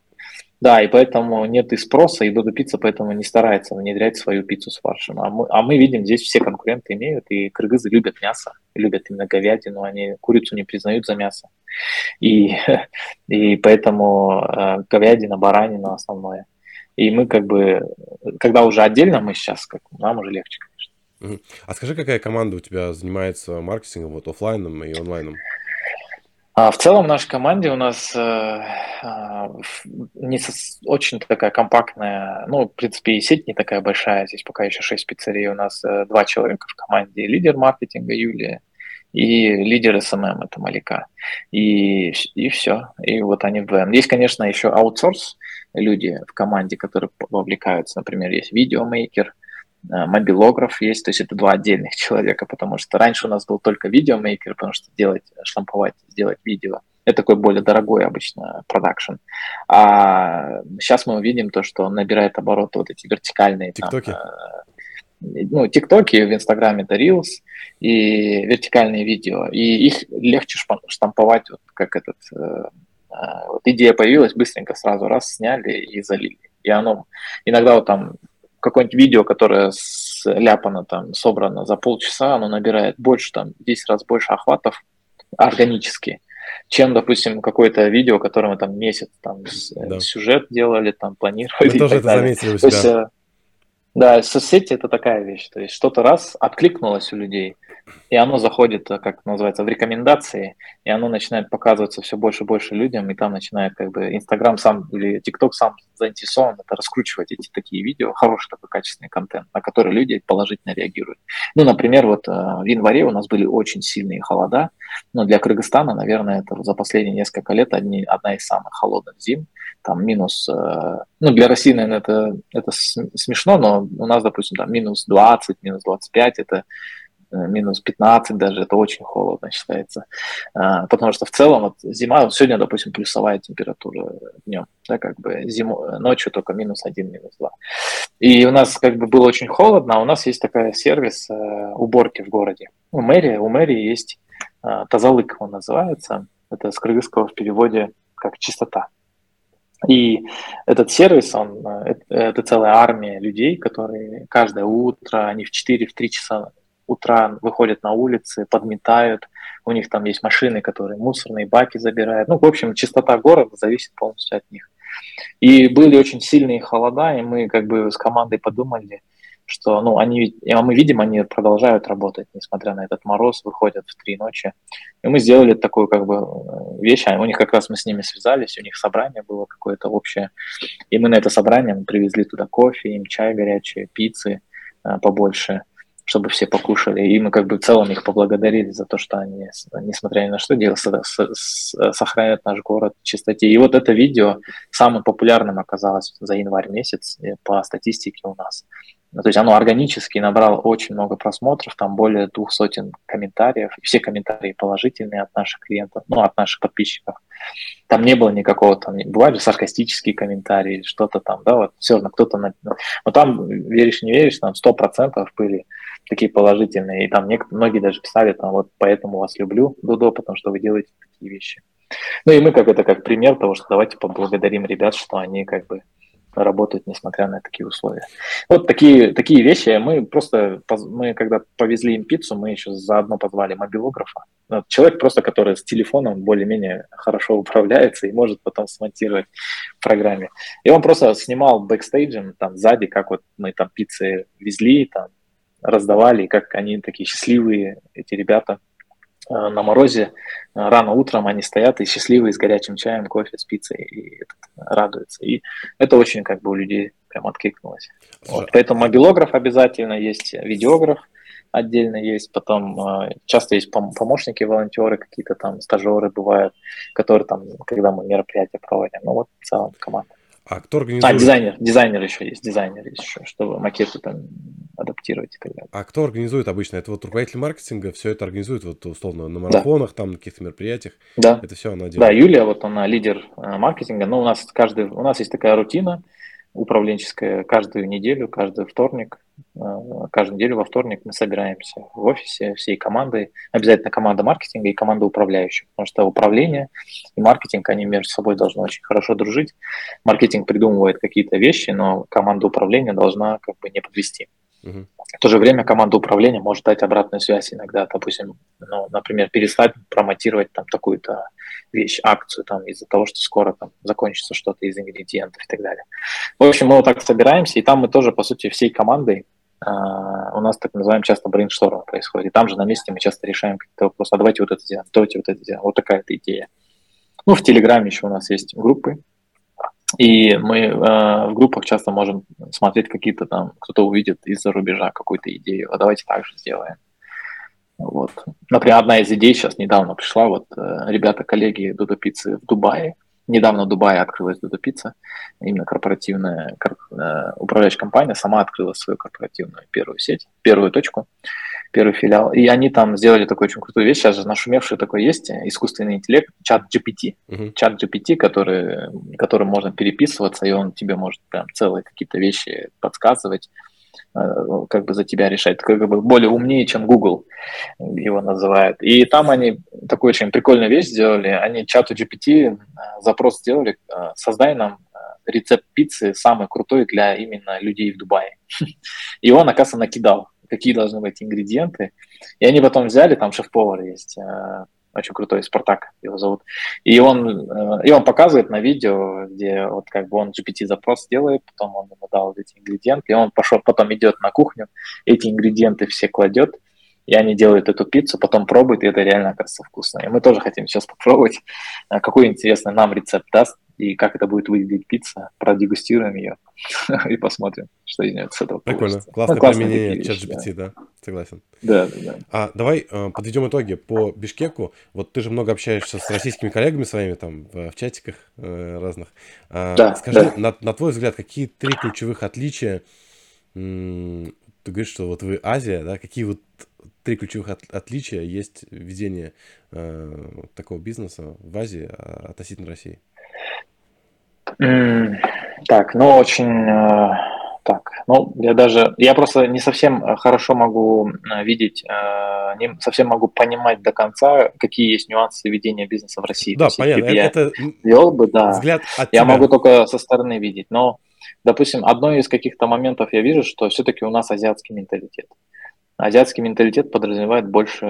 да, и поэтому нет и спроса, и Додо Пицца поэтому не старается внедрять свою пиццу с фаршем. А мы, а мы видим, здесь все конкуренты имеют, и кыргызы любят мясо, любят именно говядину, они курицу не признают за мясо. И, и поэтому э, говядина, баранина основное. И мы как бы, когда уже отдельно мы сейчас, как, нам уже легче, а скажи, какая команда у тебя занимается маркетингом, вот офлайном и онлайном? А в целом в нашей команде у нас э, э, не очень такая компактная, ну, в принципе, и сеть не такая большая, здесь пока еще 6 пиццерий, у нас э, два человека в команде, лидер маркетинга Юлия и лидер SMM, это Малика, и, и все, и вот они вдвоем. Есть, конечно, еще outsource люди в команде, которые вовлекаются, например, есть видеомейкер, мобилограф есть, то есть это два отдельных человека, потому что раньше у нас был только видеомейкер, потому что делать, штамповать, сделать видео, это такой более дорогой обычно продакшн. А сейчас мы увидим то, что он набирает обороты вот эти вертикальные Тиктоки. Там, э, ну, ТикТоки, в Инстаграме это Reels и вертикальные видео. И их легче штамповать, вот как этот... Э, вот идея появилась, быстренько сразу раз сняли и залили. И оно иногда вот там какое-нибудь видео, которое ляпано там, собрано за полчаса, оно набирает больше, там, 10 раз больше охватов органически, чем, допустим, какое-то видео, которое мы там месяц там да. сюжет делали, там планировали. Мы тоже это далее. заметили у себя. То есть, э, Да, соцсети это такая вещь. То есть что-то раз откликнулось у людей, и оно заходит, э, как называется, в рекомендации, и оно начинает показываться все больше и больше людям, и там начинает как бы Инстаграм сам или ТикТок сам заинтересован это раскручивать эти такие видео, хороший такой качественный контент, на который люди положительно реагируют. Ну, например, вот э, в январе у нас были очень сильные холода, но для Кыргызстана, наверное, это за последние несколько лет одни, одна из самых холодных зим, там минус, э, ну, для России, наверное, это, это смешно, но у нас, допустим, там минус 20, минус 25, это минус 15 даже, это очень холодно считается. А, потому что в целом вот зима, вот сегодня, допустим, плюсовая температура днем, да, как бы зиму, ночью только минус 1, минус 2. И у нас как бы было очень холодно, а у нас есть такая сервис э, уборки в городе. У мэрии, у мэрии есть э, тазалык, он называется, это с кыргызского в переводе как чистота. И этот сервис, он, это, это целая армия людей, которые каждое утро, они в 4-3 в часа утра выходят на улицы, подметают, у них там есть машины, которые мусорные баки забирают. Ну, в общем, чистота города зависит полностью от них. И были очень сильные холода, и мы как бы с командой подумали, что, ну, они, а мы видим, они продолжают работать, несмотря на этот мороз, выходят в три ночи. И мы сделали такую, как бы, вещь, а у них как раз мы с ними связались, у них собрание было какое-то общее, и мы на это собрание привезли туда кофе, им чай горячий, пиццы а, побольше, чтобы все покушали. И мы как бы в целом их поблагодарили за то, что они, несмотря ни на что, делают, сохраняют наш город в чистоте. И вот это видео самым популярным оказалось за январь месяц по статистике у нас. Ну, то есть оно органически набрало очень много просмотров, там более двух сотен комментариев. Все комментарии положительные от наших клиентов, ну, от наших подписчиков. Там не было никакого там, бывают же саркастические комментарии, что-то там, да, вот все равно кто-то, но там, веришь, не веришь, там сто процентов были такие положительные. И там некоторые, многие даже писали, там, вот поэтому вас люблю, Дудо, потому что вы делаете такие вещи. Ну и мы как это как пример того, что давайте поблагодарим ребят, что они как бы работают, несмотря на такие условия. Вот такие, такие вещи. Мы просто, мы когда повезли им пиццу, мы еще заодно позвали мобилографа. Человек просто, который с телефоном более-менее хорошо управляется и может потом смонтировать в программе. И он просто снимал бэкстейджем, там сзади, как вот мы там пиццы везли, там раздавали, и как они такие счастливые, эти ребята, э, на морозе, э, рано утром они стоят и счастливые с горячим чаем, кофе, с пиццей, и радуются. И это очень как бы у людей прям откликнулось. Вот. Поэтому мобилограф обязательно есть, видеограф отдельно есть, потом э, часто есть помощники, волонтеры, какие-то там стажеры бывают, которые там, когда мы мероприятия проводим, ну вот в целом команда. А кто организует? А, дизайнер, дизайнер еще есть, дизайнер есть еще, чтобы макеты там адаптировать и так далее. А кто организует обычно? Это вот руководитель маркетинга все это организует, вот условно на марафонах, да. там на каких-то мероприятиях. Да. Это все она делает. Да, Юлия, вот она лидер э, маркетинга, но у нас каждый, у нас есть такая рутина, управленческая каждую неделю, каждый вторник, э, каждую неделю во вторник мы собираемся в офисе всей командой, обязательно команда маркетинга и команда управляющих, потому что управление и маркетинг, они между собой должны очень хорошо дружить. Маркетинг придумывает какие-то вещи, но команда управления должна как бы не подвести. В то же время команда управления может дать обратную связь иногда, допустим, ну, например, перестать промотировать там такую-то вещь, акцию там из-за того, что скоро там закончится что-то из ингредиентов и так далее. В общем, мы вот так собираемся, и там мы тоже, по сути, всей командой Uh, у нас так называемый часто брейншторм происходит. И там же на месте мы часто решаем какие-то вопросы. А давайте вот это сделаем, давайте вот это сделаем. Вот такая-то идея. Ну, в Телеграме еще у нас есть группы, и мы э, в группах часто можем смотреть какие-то там, кто-то увидит из-за рубежа какую-то идею, а давайте так же сделаем. Вот. Например, одна из идей сейчас недавно пришла, вот э, ребята, коллеги Дудо Пиццы в Дубае, недавно в Дубае открылась Дудо Пицца, именно корпоративная кор, э, управляющая компания сама открыла свою корпоративную первую сеть, первую точку первый филиал. И они там сделали такую очень крутую вещь. Сейчас же нашумевший такой есть искусственный интеллект, чат GPT. Uh-huh. Чат GPT, который, которым можно переписываться, и он тебе может прям целые какие-то вещи подсказывать э, как бы за тебя решать, как бы более умнее, чем Google его называют. И там они такую очень прикольную вещь сделали. Они чату GPT э, запрос сделали, э, создай нам рецепт пиццы самый крутой для именно людей в Дубае. И он, оказывается, накидал какие должны быть ингредиенты. И они потом взяли, там шеф-повар есть, э, очень крутой, Спартак его зовут. И он, э, и он показывает на видео, где вот как бы он GPT-запрос делает, потом он ему дал эти ингредиенты, и он пошел, потом идет на кухню, эти ингредиенты все кладет, и они делают эту пиццу, потом пробуют, и это реально, оказывается, вкусно. И мы тоже хотим сейчас попробовать, э, какой интересный нам рецепт даст, и как это будет выглядеть пицца. Продегустируем ее и посмотрим, что из нее с этого Прикольно. Получится. Классное ну, применение чат GPT, да. да. Согласен. Да, да, да. А давай э, подведем итоги по Бишкеку. Вот ты же много общаешься с российскими коллегами своими там в, в чатиках э, разных. А, да, скажи, да. На, на твой взгляд, какие три ключевых отличия ты говоришь, что вот вы Азия, да, какие вот три ключевых от, отличия есть ведение э, такого бизнеса в Азии а, относительно России? Так, ну очень э, так. Ну, я даже, я просто не совсем э, хорошо могу э, видеть, не совсем могу понимать до конца, какие есть нюансы ведения бизнеса в России. Да, понятно. Я это вел бы, да. Взгляд от я тебя. могу только со стороны видеть. Но, допустим, одно из каких-то моментов я вижу, что все-таки у нас азиатский менталитет. Азиатский менталитет подразумевает больше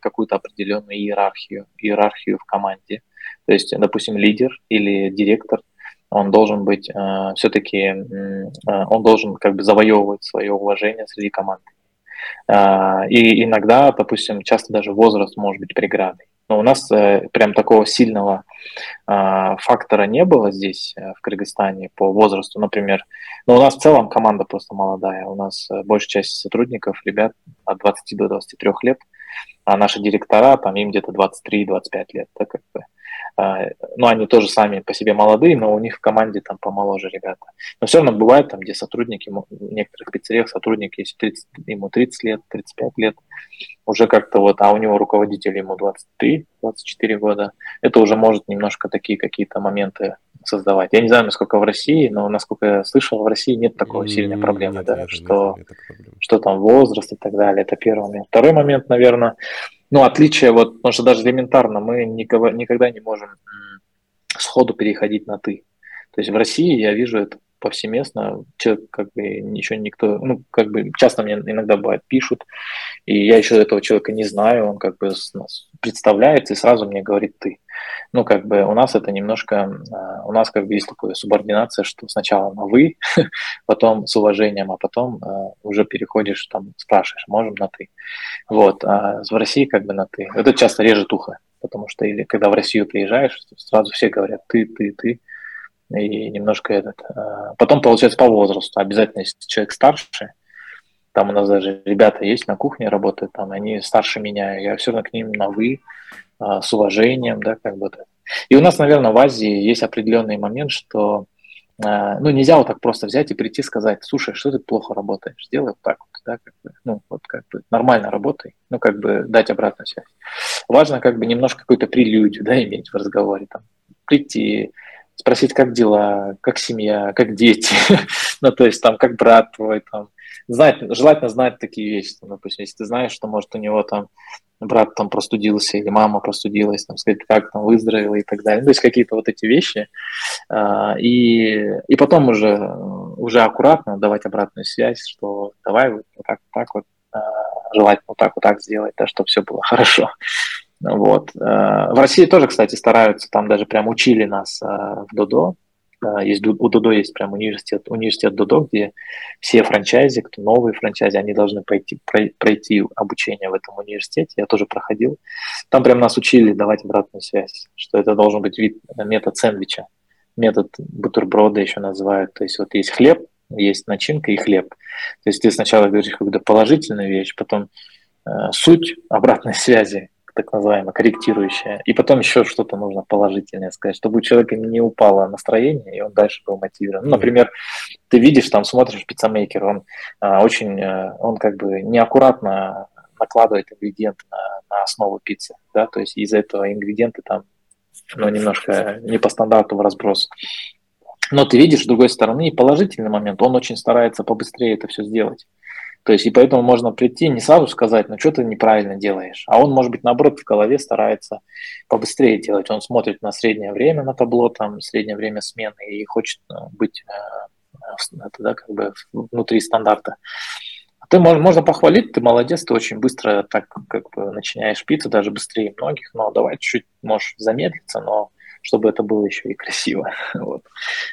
какую-то определенную иерархию, иерархию в команде. То есть, допустим, лидер или директор – он должен быть э, все-таки, э, он должен как бы завоевывать свое уважение среди команды. Э, и иногда, допустим, часто даже возраст может быть преградой. Но у нас э, прям такого сильного э, фактора не было здесь, э, в Кыргызстане, по возрасту, например. Но у нас в целом команда просто молодая. У нас э, большая часть сотрудников, ребят от 20 до 23 лет, а наши директора, там им где-то 23-25 лет. Да, как бы. А, ну, они тоже сами по себе молодые, но у них в команде там помоложе ребята. Но все равно бывает там, где сотрудники, в некоторых пиццериях сотрудники, если 30, ему 30 лет, 35 лет, уже как-то вот, а у него руководитель ему 23-24 года, это уже может немножко такие какие-то моменты создавать. Я не знаю, насколько в России, но насколько я слышал, в России нет такой сильной проблемы, нет, да, нет, что, нет, нет что там возраст и так далее. Это первый момент. Второй момент, наверное, ну, отличие, вот, потому что даже элементарно мы никого, никогда не можем сходу переходить на «ты». То есть в России я вижу это повсеместно, человек как бы ничего никто, ну, как бы часто мне иногда бывает пишут, и я еще этого человека не знаю, он как бы представляется и сразу мне говорит «ты». Ну, как бы у нас это немножко, а, у нас как бы есть такая субординация, что сначала на «вы», потом с уважением, а потом а, уже переходишь, там, спрашиваешь, можем на «ты». Вот, а в России как бы на «ты». Это часто режет ухо, потому что или когда в Россию приезжаешь, сразу все говорят «ты, ты, ты», и немножко этот. А, потом, получается, по возрасту. Обязательно, если человек старше, там у нас даже ребята есть на кухне работают, там они старше меня, я все равно к ним на «вы», а, с уважением, да, как бы. И у нас, наверное, в Азии есть определенный момент, что а, ну, нельзя вот так просто взять и прийти и сказать, слушай, что ты плохо работаешь, сделай вот так вот, да, как бы, ну, вот как бы нормально работай, ну, как бы дать обратную связь. Важно как бы немножко какую-то прелюдию, да, иметь в разговоре, там, прийти, спросить, как дела, как семья, как дети, ну, то есть там, как брат твой, там, знать, желательно знать такие вещи, там, допустим, если ты знаешь, что, может, у него там брат там простудился или мама простудилась, там, сказать, как там выздоровела и так далее. Ну, то есть какие-то вот эти вещи. А, и, и потом уже, уже аккуратно давать обратную связь, что давай вот так, вот так вот, а, желательно вот так вот так сделать, да, чтобы все было хорошо. Вот. Э, в России тоже, кстати, стараются, там даже прям учили нас э, в Додо. Э, есть, у Додо есть прям университет, университет Додо, где все франчайзи, кто новые франчайзи, они должны пойти, пройти обучение в этом университете. Я тоже проходил. Там прям нас учили давать обратную связь, что это должен быть вид, метод сэндвича, метод бутерброда еще называют. То есть вот есть хлеб, есть начинка и хлеб. То есть ты сначала говоришь какую-то положительную вещь, потом э, суть обратной связи, так называемое, корректирующее. И потом еще что-то нужно положительное сказать, чтобы у человека не упало настроение, и он дальше был мотивирован. Ну, например, ты видишь, там смотришь пиццамейкер, он а, очень, а, он как бы неаккуратно накладывает ингредиенты на, на основу пиццы, да, то есть из-за этого ингредиенты там, ну, немножко не по стандарту в разброс. Но ты видишь, с другой стороны, и положительный момент, он очень старается побыстрее это все сделать. То есть, и поэтому можно прийти, не сразу сказать, ну что ты неправильно делаешь, а он, может быть, наоборот, в голове старается побыстрее делать. Он смотрит на среднее время на табло, там, среднее время смены и хочет э, быть э, это, да, как бы внутри стандарта. Ты можно похвалить, ты молодец, ты очень быстро так как бы начинаешь питься, даже быстрее многих, но давай чуть-чуть можешь замедлиться, но чтобы это было еще и красиво. Вот.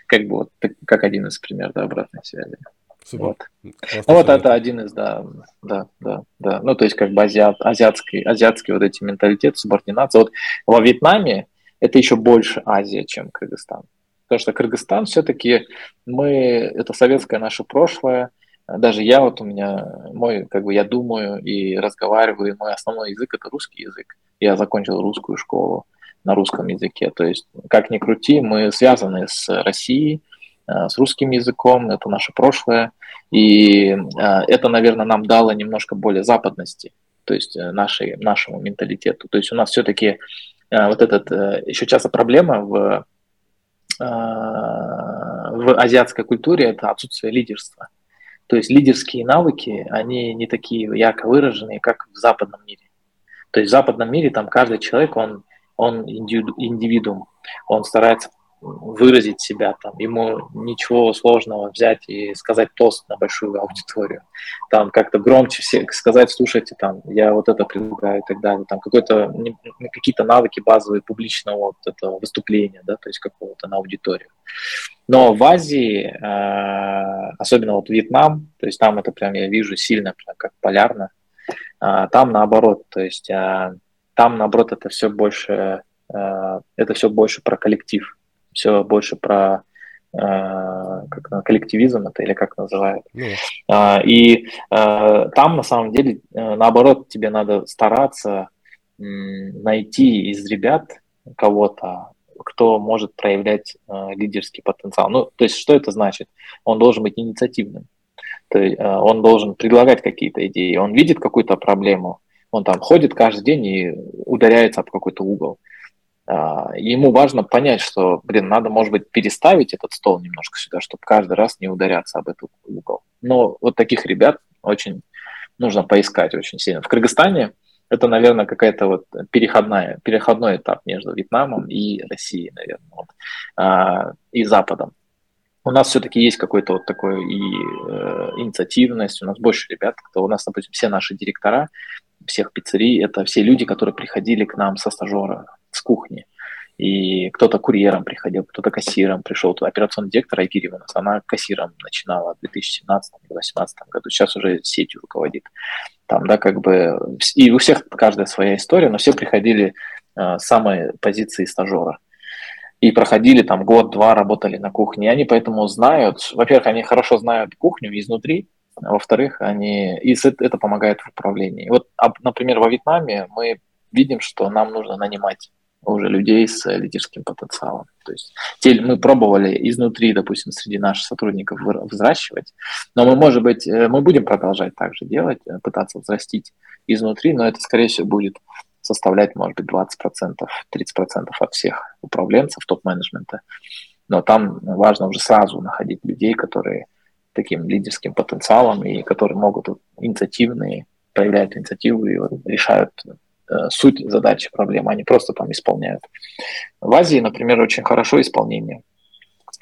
Как бы вот как один из примеров да, обратной связи. Супер. Вот. ну, вот это один из, да, да, да, да. Ну, то есть, как бы азиат, азиатский, азиатский вот эти менталитет, субординация. Вот во Вьетнаме это еще больше Азия, чем Кыргызстан. Потому что Кыргызстан все-таки мы, это советское наше прошлое, даже я вот у меня, мой, как бы я думаю и разговариваю, мой основной язык это русский язык. Я закончил русскую школу на русском языке. То есть, как ни крути, мы связаны с Россией, с русским языком, это наше прошлое. И э, это, наверное, нам дало немножко более западности, то есть э, нашей, нашему менталитету. То есть у нас все-таки вот этот, еще часто проблема в, в азиатской культуре – это отсутствие лидерства. То есть лидерские навыки, они не такие ярко выраженные, как в западном мире. То есть в западном мире там каждый человек, он, он индивидуум, он старается выразить себя, там, ему ничего сложного взять и сказать тост на большую аудиторию, там как-то громче все сказать, слушайте, там, я вот это предлагаю и так далее, там какой-то, какие-то навыки базовые публичного вот этого выступления, да, то есть какого-то на аудиторию. Но в Азии, э, особенно вот Вьетнам, то есть там это прям я вижу сильно, прям как полярно, э, там наоборот, то есть э, там наоборот это все больше, это все больше про коллектив, все больше про как коллективизм это или как называют. Yeah. И там на самом деле наоборот тебе надо стараться найти из ребят кого-то, кто может проявлять э, лидерский потенциал. Ну, то есть, что это значит? Он должен быть инициативным. То есть, э, он должен предлагать какие-то идеи. Он видит какую-то проблему, он там ходит каждый день и ударяется об какой-то угол. Uh, ему важно понять, что, блин, надо, может быть, переставить этот стол немножко сюда, чтобы каждый раз не ударяться об этот угол. Но вот таких ребят очень нужно поискать очень сильно. В Кыргызстане это, наверное, какая-то вот переходная, переходной этап между Вьетнамом и Россией, наверное, вот, а, и Западом. У нас все-таки есть какой-то вот такой и э, инициативность, у нас больше ребят, кто у нас, допустим, все наши директора всех пиццерий, это все люди, которые приходили к нам со стажера, с кухни. И кто-то курьером приходил, кто-то кассиром пришел. Операционный директор Айгири у нас, она кассиром начинала в 2017-2018 году, сейчас уже сетью руководит. Там, да, как бы, и у всех каждая своя история, но все приходили э, самой позиции стажера. И проходили там год-два, работали на кухне. И они поэтому знают, во-первых, они хорошо знают кухню изнутри, во-вторых, они, и это помогает в управлении. Вот, например, во Вьетнаме мы видим, что нам нужно нанимать уже людей с лидерским потенциалом. То есть мы пробовали изнутри, допустим, среди наших сотрудников взращивать, но мы, может быть, э, мы будем продолжать так же делать, э, пытаться взрастить изнутри, но это, скорее всего, будет составлять, может быть, 20%, 30% от всех управленцев топ-менеджмента. Но там важно уже сразу находить людей, которые таким лидерским потенциалом и которые могут инициативные, проявляют инициативу и решают суть задачи, проблемы, они просто там исполняют. В Азии, например, очень хорошо исполнение.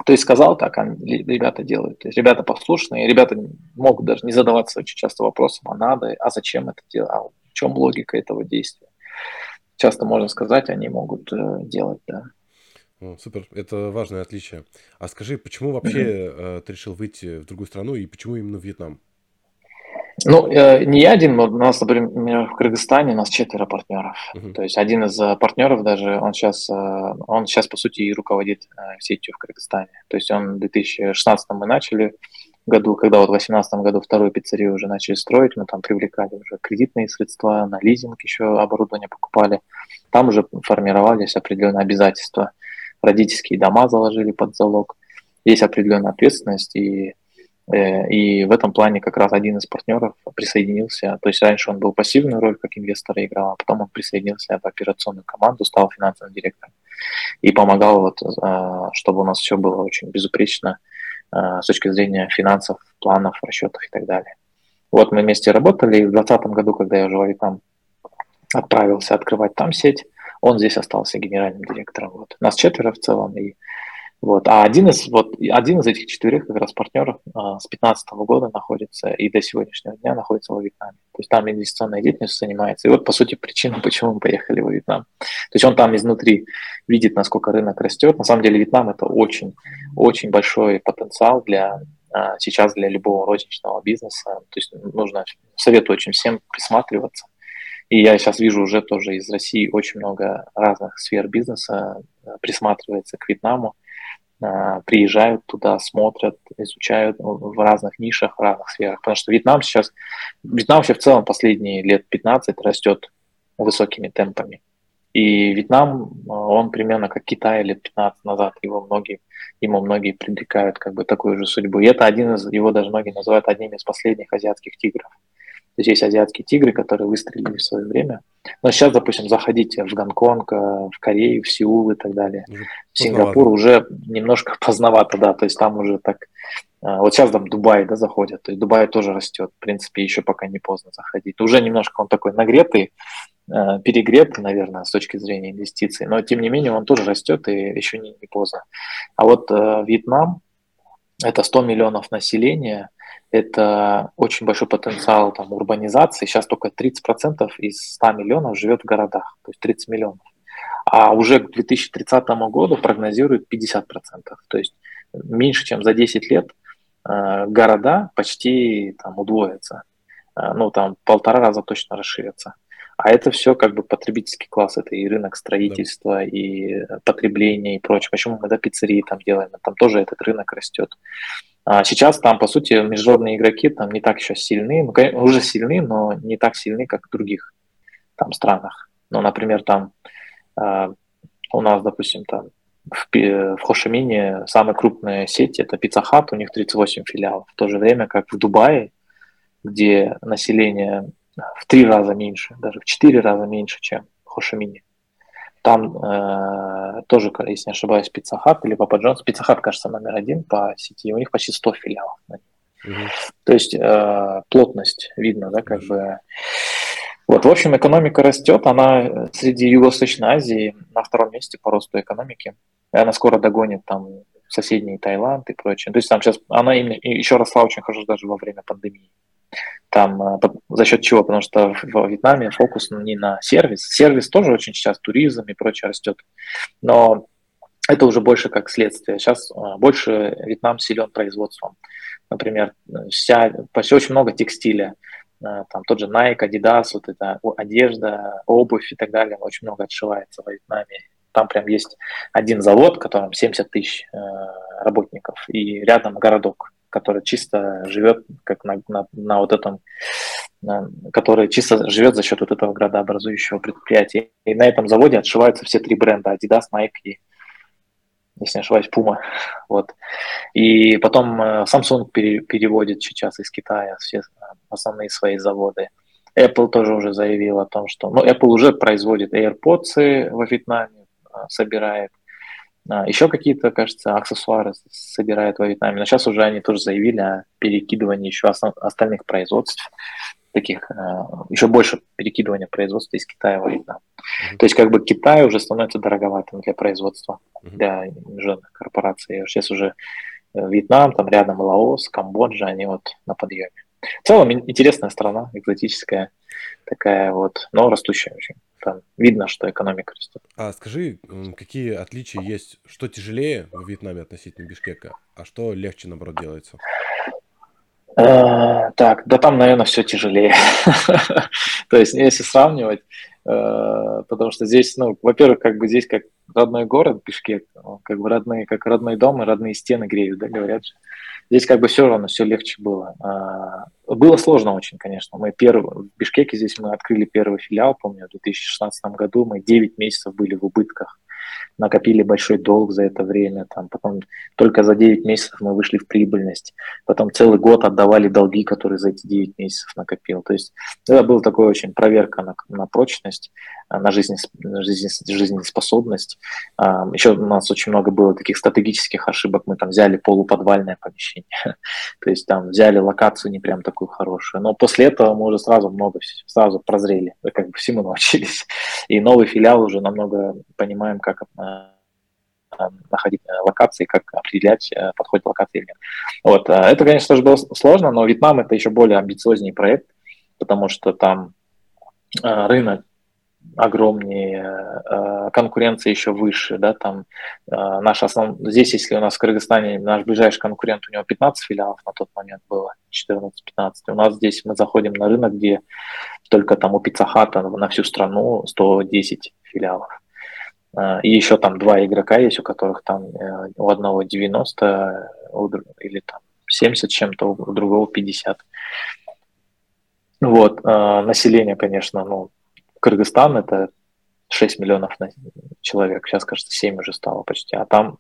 То есть сказал так, а ребята делают. То есть ребята послушные, ребята могут даже не задаваться очень часто вопросом, а надо, а зачем это делать, а в чем логика этого действия. Часто можно сказать, они могут э, делать, да. Супер, это важное отличие. А скажи, почему вообще mm-hmm. ты решил выйти в другую страну и почему именно Вьетнам? Ну, э, не я один, у нас, например, в Кыргызстане у нас четверо партнеров. Uh-huh. То есть один из э, партнеров даже, он сейчас, э, он сейчас, по сути, и руководит сетью в Кыргызстане. То есть он в 2016 мы начали году, когда вот в 2018 году вторую пиццерию уже начали строить, мы там привлекали уже кредитные средства, на лизинг еще оборудование покупали. Там уже формировались определенные обязательства. Родительские дома заложили под залог. Есть определенная ответственность, и и в этом плане как раз один из партнеров присоединился. То есть раньше он был пассивную роль как инвестора играл, а потом он присоединился в операционную команду, стал финансовым директором и помогал, вот, э, чтобы у нас все было очень безупречно э, с точки зрения финансов, планов, расчетов и так далее. Вот мы вместе работали, и в 2020 году, когда я уже в там отправился открывать там сеть, он здесь остался генеральным директором. Вот. Нас четверо в целом, и Вот. А один из, вот, один из этих четырех как раз партнеров а, с 2015 года находится и до сегодняшнего дня находится во Вьетнаме. То есть там инвестиционная деятельность занимается. И вот, по сути, причина, почему мы поехали во Вьетнам. То есть он там изнутри видит, насколько рынок растет. На самом деле Вьетнам – это очень, очень большой потенциал для а, сейчас для любого розничного бизнеса. То есть нужно, советую очень всем присматриваться. И я сейчас вижу уже тоже из России очень много разных сфер бизнеса а, присматривается к Вьетнаму. А, приезжают туда, смотрят, изучают в разных нишах, в разных сферах. Потому что Вьетнам сейчас, Вьетнам вообще в целом последние лет 15 растет высокими темпами. И Вьетнам, он примерно как Китай лет 15 назад, его многие, ему многие предрекают как бы такую же судьбу. И это один из, его даже многие называют одним из последних азиатских тигров. То есть есть азиатские тигры, которые выстрелили в свое время. Но сейчас, допустим, заходите в Гонконг, э, в Корею, в Сеул и так далее. В Сингапур уже немножко поздновато, да, то есть там уже так... Э, вот сейчас там Дубай, да, заходят, то есть Дубай тоже растет, в принципе, еще пока не поздно заходить. Уже немножко он такой нагретый, э, перегретый, наверное, с точки зрения инвестиций, но тем не менее он тоже растет и еще не, не поздно. А вот Вьетнам, это 100 миллионов населения – это очень большой потенциал там, урбанизации. Сейчас только 30% из 100 миллионов живет в городах, то есть 30 миллионов. А уже к 2030 году прогнозируют 50%. То есть меньше, чем за 10 лет э, города почти там, удвоятся. Э, ну, там полтора раза точно расширятся. А это все как бы потребительский класс, это и рынок строительства, да. и потребление, и прочее. Почему мы до пиццерии там делаем? Там тоже этот рынок растет. А сейчас там, по сути, международные игроки там не так еще сильны, ну, уже сильны, но не так сильны, как в других там странах. Ну, например, там э, у нас, допустим, там в, в Хошимине самая крупная сеть это Pizza Hut, у них 38 филиалов. В то же время, как в Дубае, где население в три раза меньше, даже в четыре раза меньше, чем в Хошимине. Там э, тоже, если не ошибаюсь, Pizza Hut или Papa John's. Pizza Hut, кажется, номер один по сети. У них почти 100 филиалов. Угу. То есть э, плотность видно, да, как бы. Вот, в общем, экономика растет, она среди Юго-Восточной Азии на втором месте по росту экономики. И она скоро догонит там соседний Таиланд и прочее. То есть там сейчас она именно еще росла очень хорошо даже во время пандемии. Там э, за счет чего? Потому что в Вьетнаме фокус не на сервис. Сервис тоже очень сейчас туризм и прочее растет. Но это уже больше как следствие. Сейчас э, больше Вьетнам силен производством. Например, вся, почти очень много текстиля. Э, там тот же Nike, Adidas, вот эта одежда, обувь и так далее, очень много отшивается в Вьетнаме. Там прям есть один завод, в котором 70 тысяч работников, и рядом городок который чисто живет как на, на, на вот этом, на, который чисто живет за счет вот этого градообразующего предприятия. И на этом заводе отшиваются все три бренда Adidas, Nike и, если не ошибаюсь, Puma. Вот. И потом э, Samsung пере, переводит сейчас из Китая все основные свои заводы. Apple тоже уже заявил о том, что... Ну, Apple уже производит AirPods во Вьетнаме, э, собирает. А, еще какие-то, кажется, аксессуары собирают во Вьетнаме. Но сейчас уже они тоже заявили о перекидывании еще остальных производств, таких а, еще больше перекидывания производства из Китая во Вьетнам. Mm-hmm. То есть как бы Китай уже становится дороговатым для производства, mm-hmm. для международных корпораций. Сейчас уже э, Вьетнам, там рядом Лаос, Камбоджа, они вот на подъеме. В целом интересная страна, экзотическая такая вот, но растущая очень там видно, что экономика растет. А скажи, какие отличия есть, что тяжелее в Вьетнаме относительно Бишкека, а что легче, наоборот, делается? Э, так, да там, наверное, все тяжелее. То есть, если сравнивать, потому что здесь, ну, во-первых, как бы здесь как родной город Бишкек, как бы родные, как родной дом и родные стены греют, да, говорят же. Здесь как бы все равно все легче было. А, было сложно очень, конечно. Мы первый, в Бишкеке здесь мы открыли первый филиал, помню, в 2016 году. Мы 9 месяцев были в убытках накопили большой долг за это время, там, потом только за 9 месяцев мы вышли в прибыльность, потом целый год отдавали долги, которые за эти 9 месяцев накопил. То есть это была такая очень проверка на, на прочность, на, жизнь, на жизнь, жизнеспособность. А, Еще у нас очень много было таких стратегических ошибок. Мы там взяли полуподвальное помещение, то есть там взяли локацию не прям такую хорошую. Но после этого мы уже сразу много, сразу прозрели, как бы всему научились. И новый филиал уже намного понимаем, как находить локации, как определять, подходит локация или нет. Вот. Это, конечно, тоже было сложно, но Вьетнам это еще более амбициознее проект, потому что там рынок огромнее, э, конкуренция еще выше, да, там э, наш основ... здесь, если у нас в Кыргызстане наш ближайший конкурент, у него 15 филиалов на тот момент было, 14-15, у нас здесь мы заходим на рынок, где только там у Пиццахата на всю страну 110 филиалов. Э, и еще там два игрока есть, у которых там у одного 90 или там 70 чем-то, у другого 50. Вот, население, конечно, ну, Кыргызстан это 6 миллионов человек, сейчас, кажется, 7 уже стало почти, а там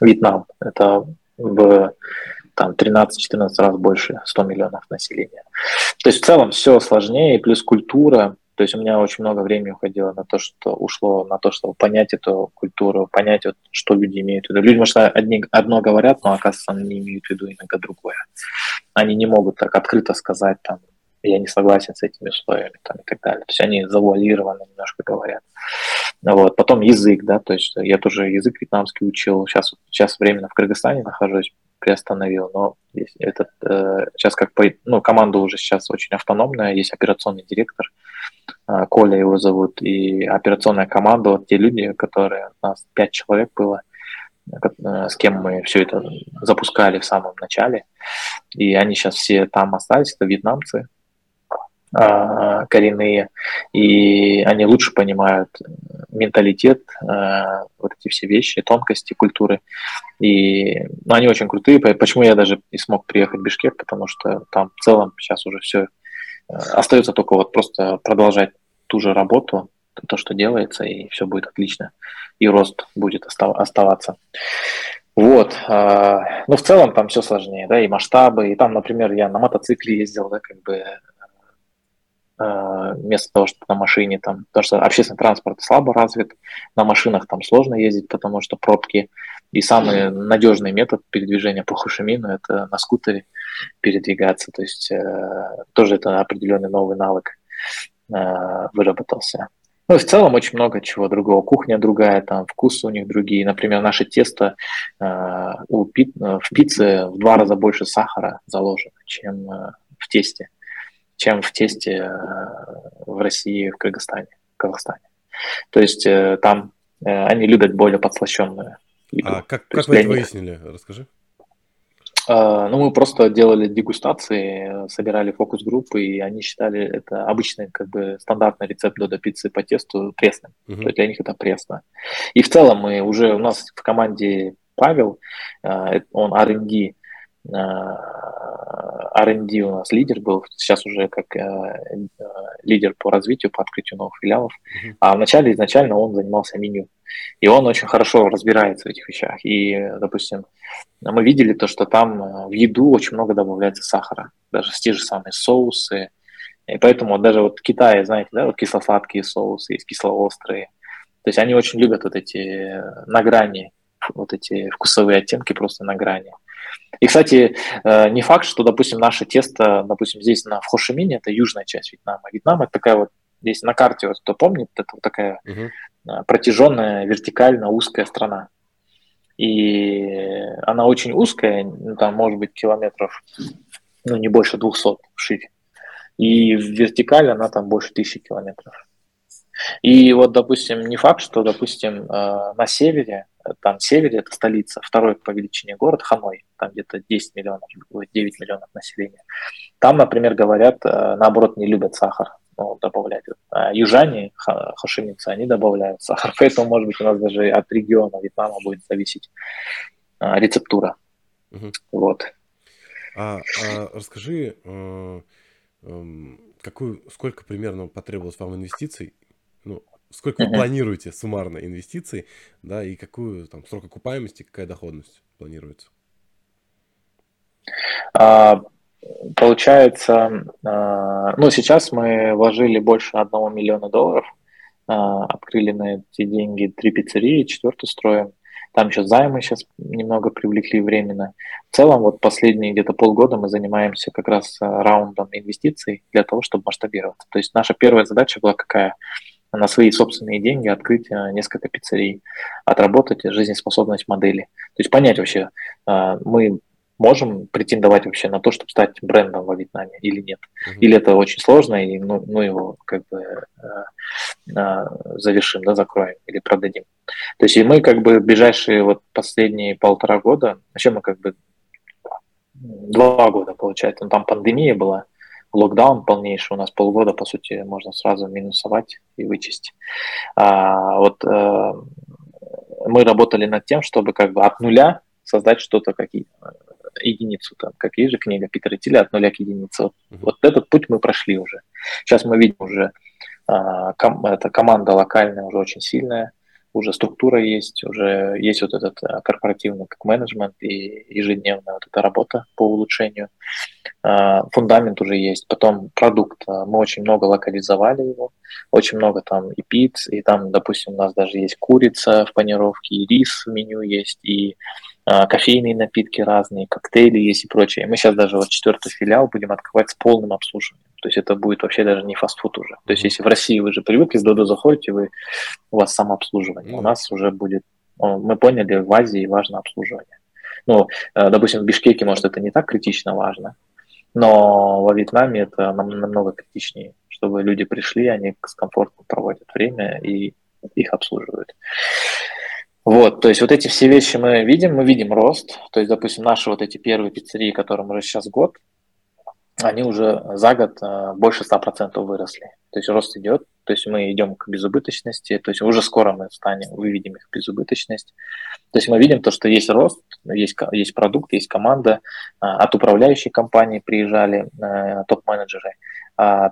Вьетнам, это в там 13-14 раз больше, 100 миллионов населения. То есть в целом все сложнее, плюс культура, то есть у меня очень много времени уходило на то, что ушло на то, чтобы понять эту культуру, понять, вот, что люди имеют в виду. Люди, может, одни, одно говорят, но, оказывается, они имеют в виду иногда другое. Они не могут так открыто сказать, там, я не согласен с этими условиями там, и так далее. То есть они завуалированно немножко говорят. Вот. Потом язык, да, то есть я тоже язык вьетнамский учил, сейчас, сейчас временно в Кыргызстане нахожусь, приостановил, но этот, э, сейчас как по, ну, команда уже сейчас очень автономная, есть операционный директор, э, Коля его зовут, и операционная команда, вот те люди, которые, у нас пять человек было, э, с кем мы все это запускали в самом начале, и они сейчас все там остались, это вьетнамцы, коренные, и они лучше понимают менталитет, а, вот эти все вещи, тонкости культуры. И ну, они очень крутые. Почему я даже и смог приехать в Бишкек, потому что там в целом сейчас уже все а, остается только вот просто продолжать ту же работу, то, что делается, и все будет отлично. И рост будет оставаться. Вот. Ну, в целом там все сложнее, да, и масштабы. И там, например, я на мотоцикле ездил, да, как бы вместо того, чтобы на машине там, потому что общественный транспорт слабо развит, на машинах там сложно ездить, потому что пробки. И самый надежный метод передвижения по Хушимину – это на скутере передвигаться. То есть э, тоже это определенный новый навык э, выработался. Ну, в целом очень много чего другого. Кухня другая, там вкусы у них другие. Например, наше тесто э, у пи- в пицце в два раза больше сахара заложено, чем э, в тесте чем в тесте э, в России, в Кыргызстане, в Казахстане. То есть э, там э, они любят более подслащенную еду. А как, как вы это них... выяснили? Расскажи. Ну, мы просто делали дегустации, собирали фокус-группы, и они считали это обычный, как бы, стандартный рецепт додо пиццы по тесту пресным. Uh-huh. То есть для них это пресно. И в целом мы уже, у нас в команде Павел, он R&D R&D у нас лидер был, сейчас уже как э, э, лидер по развитию, по открытию новых филиалов. А вначале изначально он занимался меню. И он очень хорошо разбирается в этих вещах. И, допустим, мы видели то, что там э, в еду очень много добавляется сахара, даже те же самые соусы. И поэтому даже вот в Китае, знаете, да, вот кисло-сладкие соусы есть, кисло-острые. То есть они очень любят вот эти на грани, вот эти вкусовые оттенки просто на грани. И, кстати, э, не факт, что, допустим, наше тесто, допустим, здесь на, в Хошимине, это южная часть Вьетнама. Вьетнам это такая вот, здесь на карте, вот кто помнит, это вот такая uh-huh. протяженная, вертикально узкая страна. И она очень узкая, ну, там может быть километров, ну, не больше 200 в шире. И в вертикаль она там больше тысячи километров. И вот, допустим, не факт, что, допустим, э, на севере, там севере это столица, второй по величине город Ханой, там где-то 10 миллионов, 9 миллионов населения. Там, например, говорят, э, наоборот, не любят сахар ну, добавлять. А южане, хашиминцы, они добавляют сахар. Поэтому, может быть, у нас даже от региона Вьетнама будет зависеть э, рецептура. Угу. Вот. А, а расскажи, эм, какую, сколько примерно потребовалось вам инвестиций ну, сколько вы планируете суммарно инвестиций, да, и какую там срок окупаемости, какая доходность планируется? А, получается, а, ну, сейчас мы вложили больше одного миллиона долларов, а, открыли на эти деньги три пиццерии, четвертую строим. Там еще займы сейчас немного привлекли временно. В целом, вот последние где-то полгода мы занимаемся как раз раундом инвестиций для того, чтобы масштабироваться. То есть наша первая задача была какая? На свои собственные деньги открыть э, несколько пиццерий, отработать жизнеспособность модели. То есть понять вообще, э, мы можем претендовать вообще на то, чтобы стать брендом во Вьетнаме или нет. Uh-huh. Или это очень сложно, и ну, ну его как бы э, э, завершим, да, закроем или продадим. То есть и мы как бы ближайшие вот последние полтора года, вообще мы как бы два года получается, ну, там пандемия была, локдаун полнейший, у нас полгода, по сути, можно сразу минусовать и вычесть. А, вот э, мы работали над тем, чтобы как бы от нуля создать что-то, какие единицу, там, как есть же книга Питера Тиля «От нуля к единице». Вот, uh-huh. вот этот путь мы прошли уже. Сейчас мы видим уже, а, ком, эта команда локальная уже очень сильная, уже структура есть, уже есть вот этот а, корпоративный как менеджмент и ежедневная вот эта работа по улучшению. А, фундамент уже есть. Потом продукт. Мы очень много локализовали его, очень много там и пиц, и там, допустим, у нас даже есть курица в панировке, и рис в меню есть, и а, кофейные напитки разные, коктейли есть и прочее. Мы сейчас даже вот четвертый филиал будем открывать с полным обслуживанием. То есть это будет вообще даже не фастфуд уже. То есть если в России вы же привыкли, с Додо заходите, вы, у вас самообслуживание. У нас уже будет, мы поняли, в Азии важно обслуживание. Ну, э, допустим, в Бишкеке, может, это не так критично важно, но во Вьетнаме это намного критичнее, чтобы люди пришли, они с комфортом проводят время и их обслуживают. Вот, то есть вот эти все вещи мы видим, мы видим рост. То есть, допустим, наши вот эти первые пиццерии, которым уже сейчас год, они уже за год э, больше 100% выросли. То есть рост идет, то есть мы идем к безубыточности, то есть уже скоро мы станем, выведем их в безубыточность. То есть мы видим то, что есть рост, есть, есть продукт, есть команда. Э, от управляющей компании приезжали э, топ-менеджеры,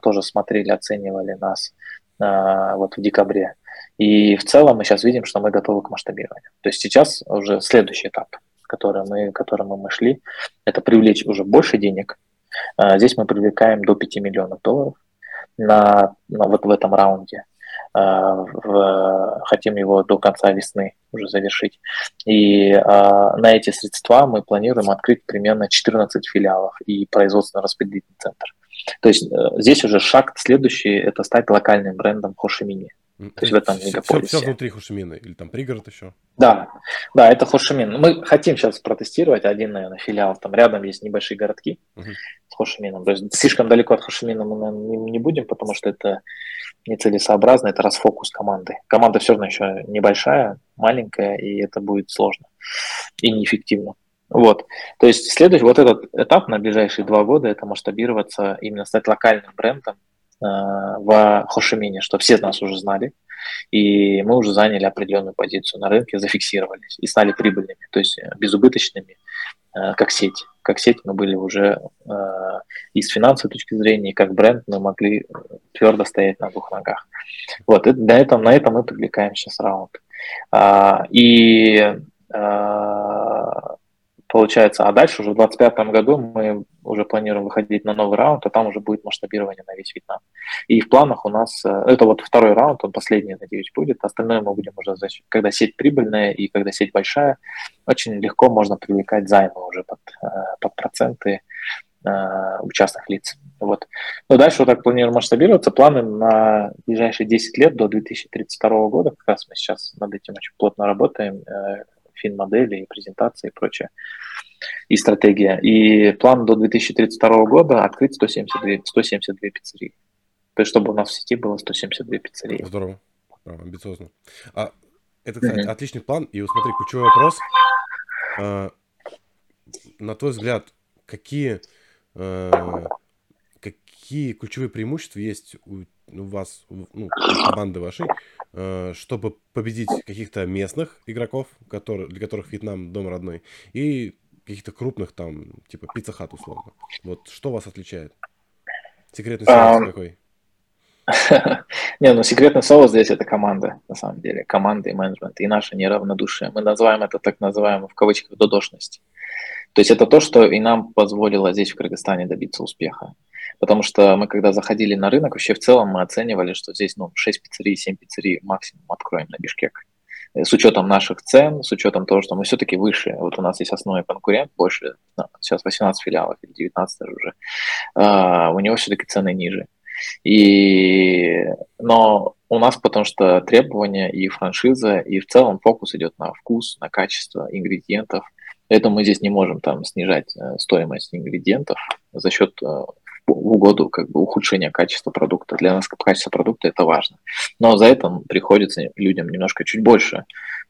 тоже смотрели, оценивали нас вот в декабре. И в целом мы сейчас видим, что мы готовы к масштабированию. То есть сейчас уже следующий этап, который мы, к которому мы шли, это привлечь уже больше денег. А, здесь мы привлекаем до 5 миллионов долларов на, на вот в этом раунде. А, в, хотим его до конца весны уже завершить. И а, на эти средства мы планируем открыть примерно 14 филиалов и производственно-распределительный центр. То есть э, здесь уже шаг следующий – это стать локальным брендом Хошимини. То есть в этом мегаполисе. Все, все внутри Хошимина или там пригород еще? Да, да, это Хошимин. Мы хотим сейчас протестировать один, наверное, филиал. Там рядом есть небольшие городки uh с Хошимином. То есть слишком далеко от Хошимина мы наверное, не будем, потому что это нецелесообразно, это расфокус команды. Команда все равно еще небольшая, маленькая, и это будет сложно и неэффективно. Вот. То есть следующий вот этот этап на ближайшие два года это масштабироваться, именно стать локальным брендом в Хошимине, что все нас уже знали, и мы уже заняли определенную позицию на рынке, зафиксировались и стали прибыльными, то есть э, безубыточными, э, как сеть. Как сеть мы были уже э, и с финансовой точки зрения, и как бренд мы могли твердо стоять на двух ногах. Вот, и на этом, на этом мы привлекаем сейчас раунд. А, и получается, а дальше уже в 2025 году мы уже планируем выходить на новый раунд, а там уже будет масштабирование на весь Вьетнам. И в планах у нас, э, это вот второй раунд, он последний, надеюсь, будет, остальное мы будем уже, когда сеть прибыльная и когда сеть большая, очень легко можно привлекать займы уже под, э, под проценты э, у частных лиц. Вот. Но дальше вот так планируем масштабироваться. Планы на ближайшие 10 лет до 2032 года, как раз мы сейчас над этим очень плотно работаем, фин-модели, и презентации и прочее, и стратегия. И план до 2032 года открыть 172, 172 пиццерии. То есть, чтобы у нас в сети было 172 пиццерии. Здорово. амбициозно. А, это, кстати, mm-hmm. отличный план. И вот смотри, ключевой вопрос. А, на твой взгляд, какие, а, какие ключевые преимущества есть у, у вас, ну, у команды вашей, Э, чтобы победить каких-то местных игроков, которые, для которых Вьетнам дом родной, и каких-то крупных там, типа Пицца Хат условно. Вот что вас отличает? Секретный соус какой? Не, ну секретный соус здесь это команда, на самом деле. Команда и менеджмент. И наше неравнодушие. Мы называем это так называемую в кавычках додошность. То есть это то, что и нам позволило здесь в Кыргызстане добиться успеха. Потому что мы, когда заходили на рынок, вообще в целом мы оценивали, что здесь ну, 6 пиццерий, 7 пиццерий максимум откроем на Бишкек. Э, с учетом наших цен, с учетом того, что мы все-таки выше. Вот у нас есть основной конкурент, больше, ну, сейчас 18 филиалов или 19 даже уже. Uh, у него все-таки цены ниже. И, но у нас потому что требования и франшиза, и в целом фокус идет на вкус, на качество ингредиентов. Поэтому мы здесь не можем там снижать э, стоимость ингредиентов за счет э, в угоду как бы ухудшения качества продукта. Для нас качество продукта это важно. Но за это приходится людям немножко чуть больше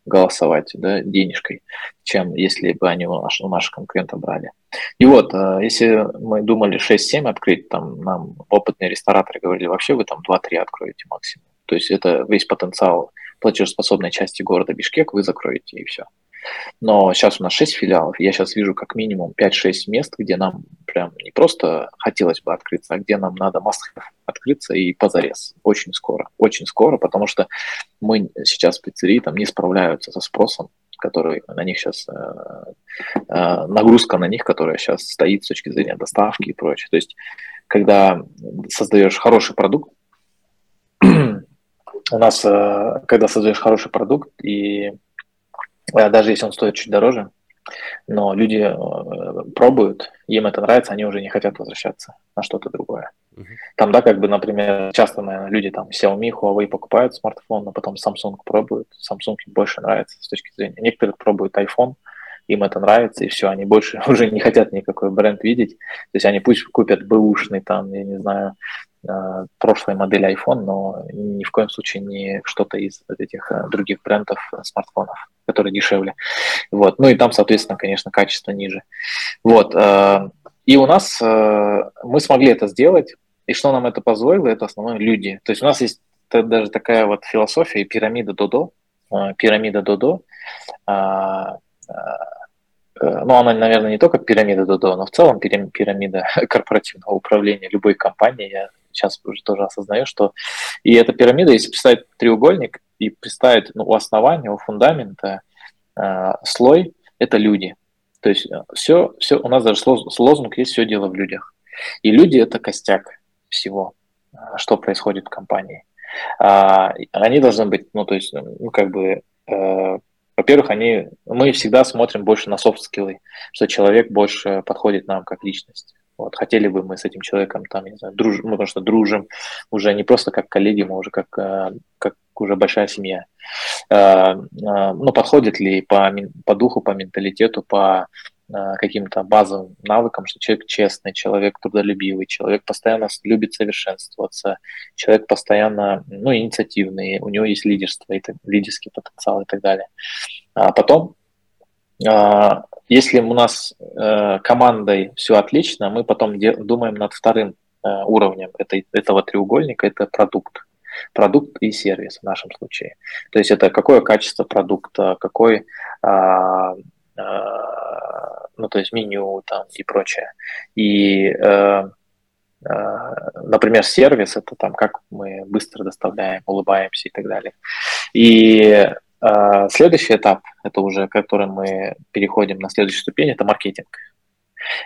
голосовать да, денежкой, чем если бы они у, наш, у наших конкурентов брали. И вот, э, если мы думали 6-7 открыть, там нам опытные рестораторы говорили, вообще вы там 2-3 откроете максимум. То есть это весь потенциал платежеспособной части города Бишкек вы закроете и все. Но сейчас у нас 6 филиалов, я сейчас вижу как минимум 5-6 мест, где нам прям не просто хотелось бы открыться, а где нам надо масс открыться и позарез. Очень скоро, очень скоро, потому что мы сейчас пиццерии там не справляются со спросом, который на них сейчас, э, э, нагрузка на них, которая сейчас стоит с точки зрения доставки и прочее. То есть, когда создаешь хороший продукт, у нас, э, когда создаешь хороший продукт и даже если он стоит чуть дороже, но люди э, пробуют, им это нравится, они уже не хотят возвращаться на что-то другое. Uh-huh. Там, да, как бы, например, часто, наверное, люди там Xiaomi, Huawei покупают смартфон, но потом Samsung пробуют, Samsung им больше нравится с точки зрения. Некоторые пробуют iPhone, им это нравится, и все, они больше уже не хотят никакой бренд видеть. То есть они пусть купят бэушный, там, я не знаю, Э, прошлой модели iPhone, но ни в коем случае не что-то из этих э, других брендов э, смартфонов, которые дешевле. Вот. Ну и там, соответственно, конечно, качество ниже. Вот. И у нас мы смогли это сделать. И что нам это позволило, это основное люди. То есть у нас есть даже такая вот философия пирамида Додо. Пирамида Додо. Ну, она, наверное, не только пирамида Додо, но в целом пирамида корпоративного управления любой компании. Я сейчас уже тоже осознаю, что и эта пирамида, если представить треугольник и представить ну, у основания, у фундамента э, слой, это люди. То есть все, э, все, у нас даже лозунг есть «все дело в людях». И люди – это костяк всего, э, что происходит в компании. А, они должны быть, ну, то есть, ну, как бы, э, во-первых, они, мы всегда смотрим больше на софт-скиллы, что человек больше подходит нам как личность. Вот, хотели бы мы с этим человеком там, не знаю, дружим, мы потому что дружим уже не просто как коллеги, мы уже как, э, как уже большая семья. Э, э, ну, подходит ли по, по духу, по менталитету, по каким-то базовым навыкам, что человек честный, человек трудолюбивый, человек постоянно любит совершенствоваться, человек постоянно, ну, инициативный, у него есть лидерство, и лидерский потенциал и так далее. А потом если у нас э, командой все отлично, мы потом де- думаем над вторым э, уровнем этой, этого треугольника, это продукт. Продукт и сервис в нашем случае. То есть это какое качество продукта, какой, э, э, ну то есть меню там и прочее. И э, э, например, сервис это там как мы быстро доставляем, улыбаемся и так далее. И следующий этап, это уже, который мы переходим на следующую ступень, это маркетинг.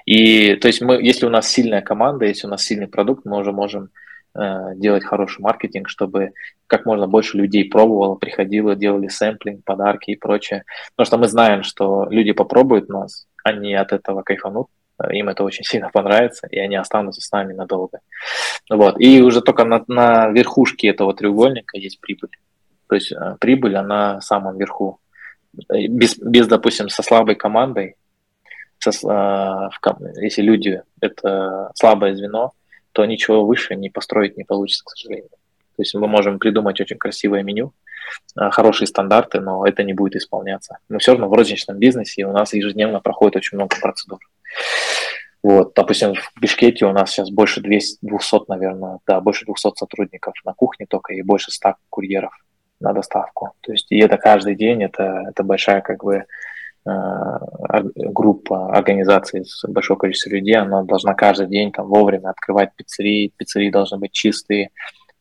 И то есть мы, если у нас сильная команда, если у нас сильный продукт, мы уже можем э, делать хороший маркетинг, чтобы как можно больше людей пробовало, приходило, делали сэмплинг, подарки и прочее. Потому что мы знаем, что люди попробуют нас, они от этого кайфанут, им это очень сильно понравится, и они останутся с нами надолго. Вот. И уже только на, на верхушке этого треугольника есть прибыль. То есть э, прибыль, она в самом верху. Без, без допустим, со слабой командой, со, э, если люди – это слабое звено, то ничего выше не построить не получится, к сожалению. То есть мы можем придумать очень красивое меню, э, хорошие стандарты, но это не будет исполняться. Но все равно в розничном бизнесе у нас ежедневно проходит очень много процедур. Вот, допустим, в Бишкете у нас сейчас больше 200, 200, наверное, да, больше 200 сотрудников на кухне только и больше 100 курьеров на доставку. То есть и это каждый день, это, это большая как бы э, группа организаций с большое количество людей, она должна каждый день там вовремя открывать пиццерии, пиццерии должны быть чистые,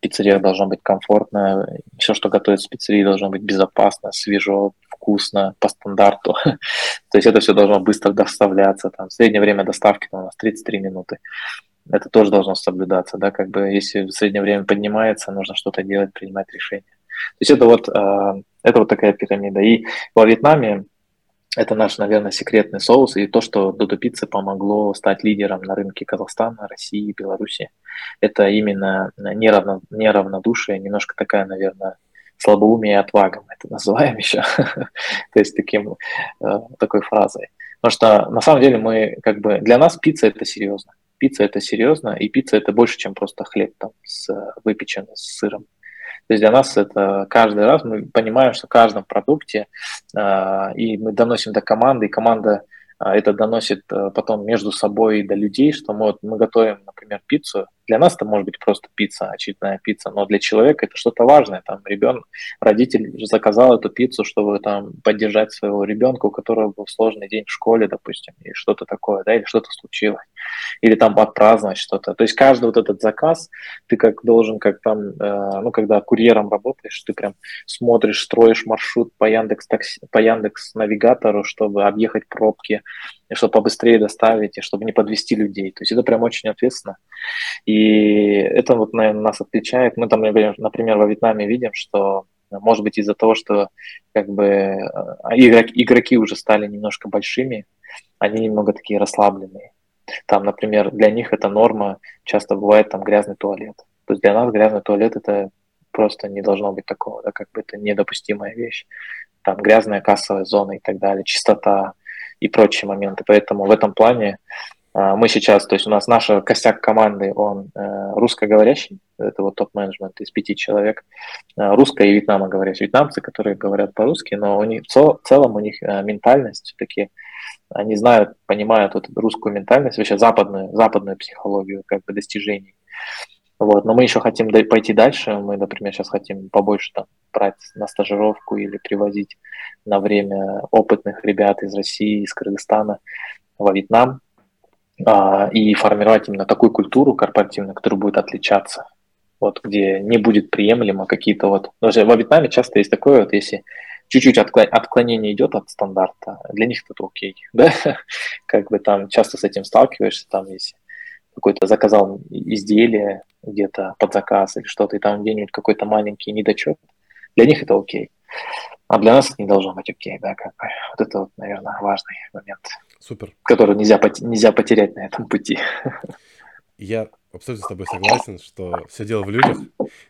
пиццерия должна быть комфортная, все, что готовится в пиццерии, должно быть безопасно, свежо, вкусно, по стандарту. То есть это все должно быстро доставляться. Там, среднее время доставки у нас 33 минуты. Это тоже должно соблюдаться, да, как бы если среднее время поднимается, нужно что-то делать, принимать решения. То есть это вот, э, это вот такая пирамида. И во Вьетнаме это наш, наверное, секретный соус и то, что Додо Пицца помогло стать лидером на рынке Казахстана, России Беларуси. Это именно неравно, неравнодушие, немножко такая, наверное, слабоумие и отвага, мы это называем еще, то есть таким, э, такой фразой. Потому что на самом деле мы как бы, для нас пицца это серьезно. Пицца это серьезно, и пицца это больше, чем просто хлеб там с выпеченный с сыром. То есть для нас это каждый раз мы понимаем, что в каждом продукте, э, и мы доносим до команды, и команда э, это доносит э, потом между собой до людей, что мы, вот, мы готовим, например, пиццу, для нас это может быть просто пицца, очередная пицца, но для человека это что-то важное. Там ребенок, родитель заказал эту пиццу, чтобы там поддержать своего ребенка, у которого был сложный день в школе, допустим, или что-то такое, да, или что-то случилось, или там отпраздновать что-то. То есть каждый вот этот заказ, ты как должен, как там, э, ну, когда курьером работаешь, ты прям смотришь, строишь маршрут по Яндекс, такси, по Яндекс навигатору, чтобы объехать пробки, и чтобы побыстрее доставить, и чтобы не подвести людей. То есть это прям очень ответственно. И это вот, наверное, нас отличает. Мы там, например, во Вьетнаме видим, что может быть из-за того, что как бы игроки, игроки уже стали немножко большими, они немного такие расслабленные. Там, например, для них это норма, часто бывает там грязный туалет. То есть для нас грязный туалет это просто не должно быть такого, да, как бы это недопустимая вещь. Там грязная кассовая зона и так далее, чистота и прочие моменты. Поэтому в этом плане а, мы сейчас, то есть у нас наш костяк команды, он э, русскоговорящий, это вот топ-менеджмент из пяти человек, э, русско- и вьетнамоговорящие. Вьетнамцы, которые говорят по-русски, но у них, в целом у них э, ментальность все-таки, они знают, понимают вот русскую ментальность, вообще западную, западную психологию как бы достижений. Вот. Но мы еще хотим пойти дальше. Мы, например, сейчас хотим побольше там, брать на стажировку или привозить на время опытных ребят из России, из Кыргызстана во Вьетнам, а, и формировать именно такую культуру корпоративную, которая будет отличаться, вот где не будет приемлемо какие-то вот... Даже во Вьетнаме часто есть такое, вот если чуть-чуть отклонение идет от стандарта, для них это окей, да, как бы там часто с этим сталкиваешься, там если какой-то заказал изделие где-то под заказ или что-то, и там где-нибудь какой-то маленький недочет, для них это окей. А для нас это не должно быть окей, да, как бы. Вот это вот, наверное, важный момент. Супер. Который нельзя, нельзя потерять на этом пути. Я абсолютно с тобой согласен, что все дело в людях.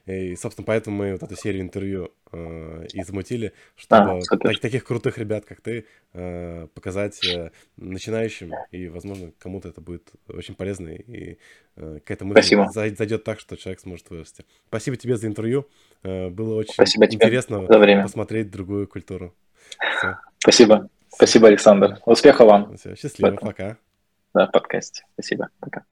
И, собственно, поэтому мы вот эту серию интервью э, и замутили, чтобы а, так, таких крутых ребят, как ты, э, показать э, начинающим. И, возможно, кому-то это будет очень полезно. И э, какая-то мысль зайдет так, что человек сможет вырасти. Спасибо тебе за интервью. Э, было очень Спасибо интересно посмотреть другую культуру. Все. Спасибо. Спасибо, Александр. Успехов вам. Все, счастливо, пока. Да, подкасте. Спасибо. Пока.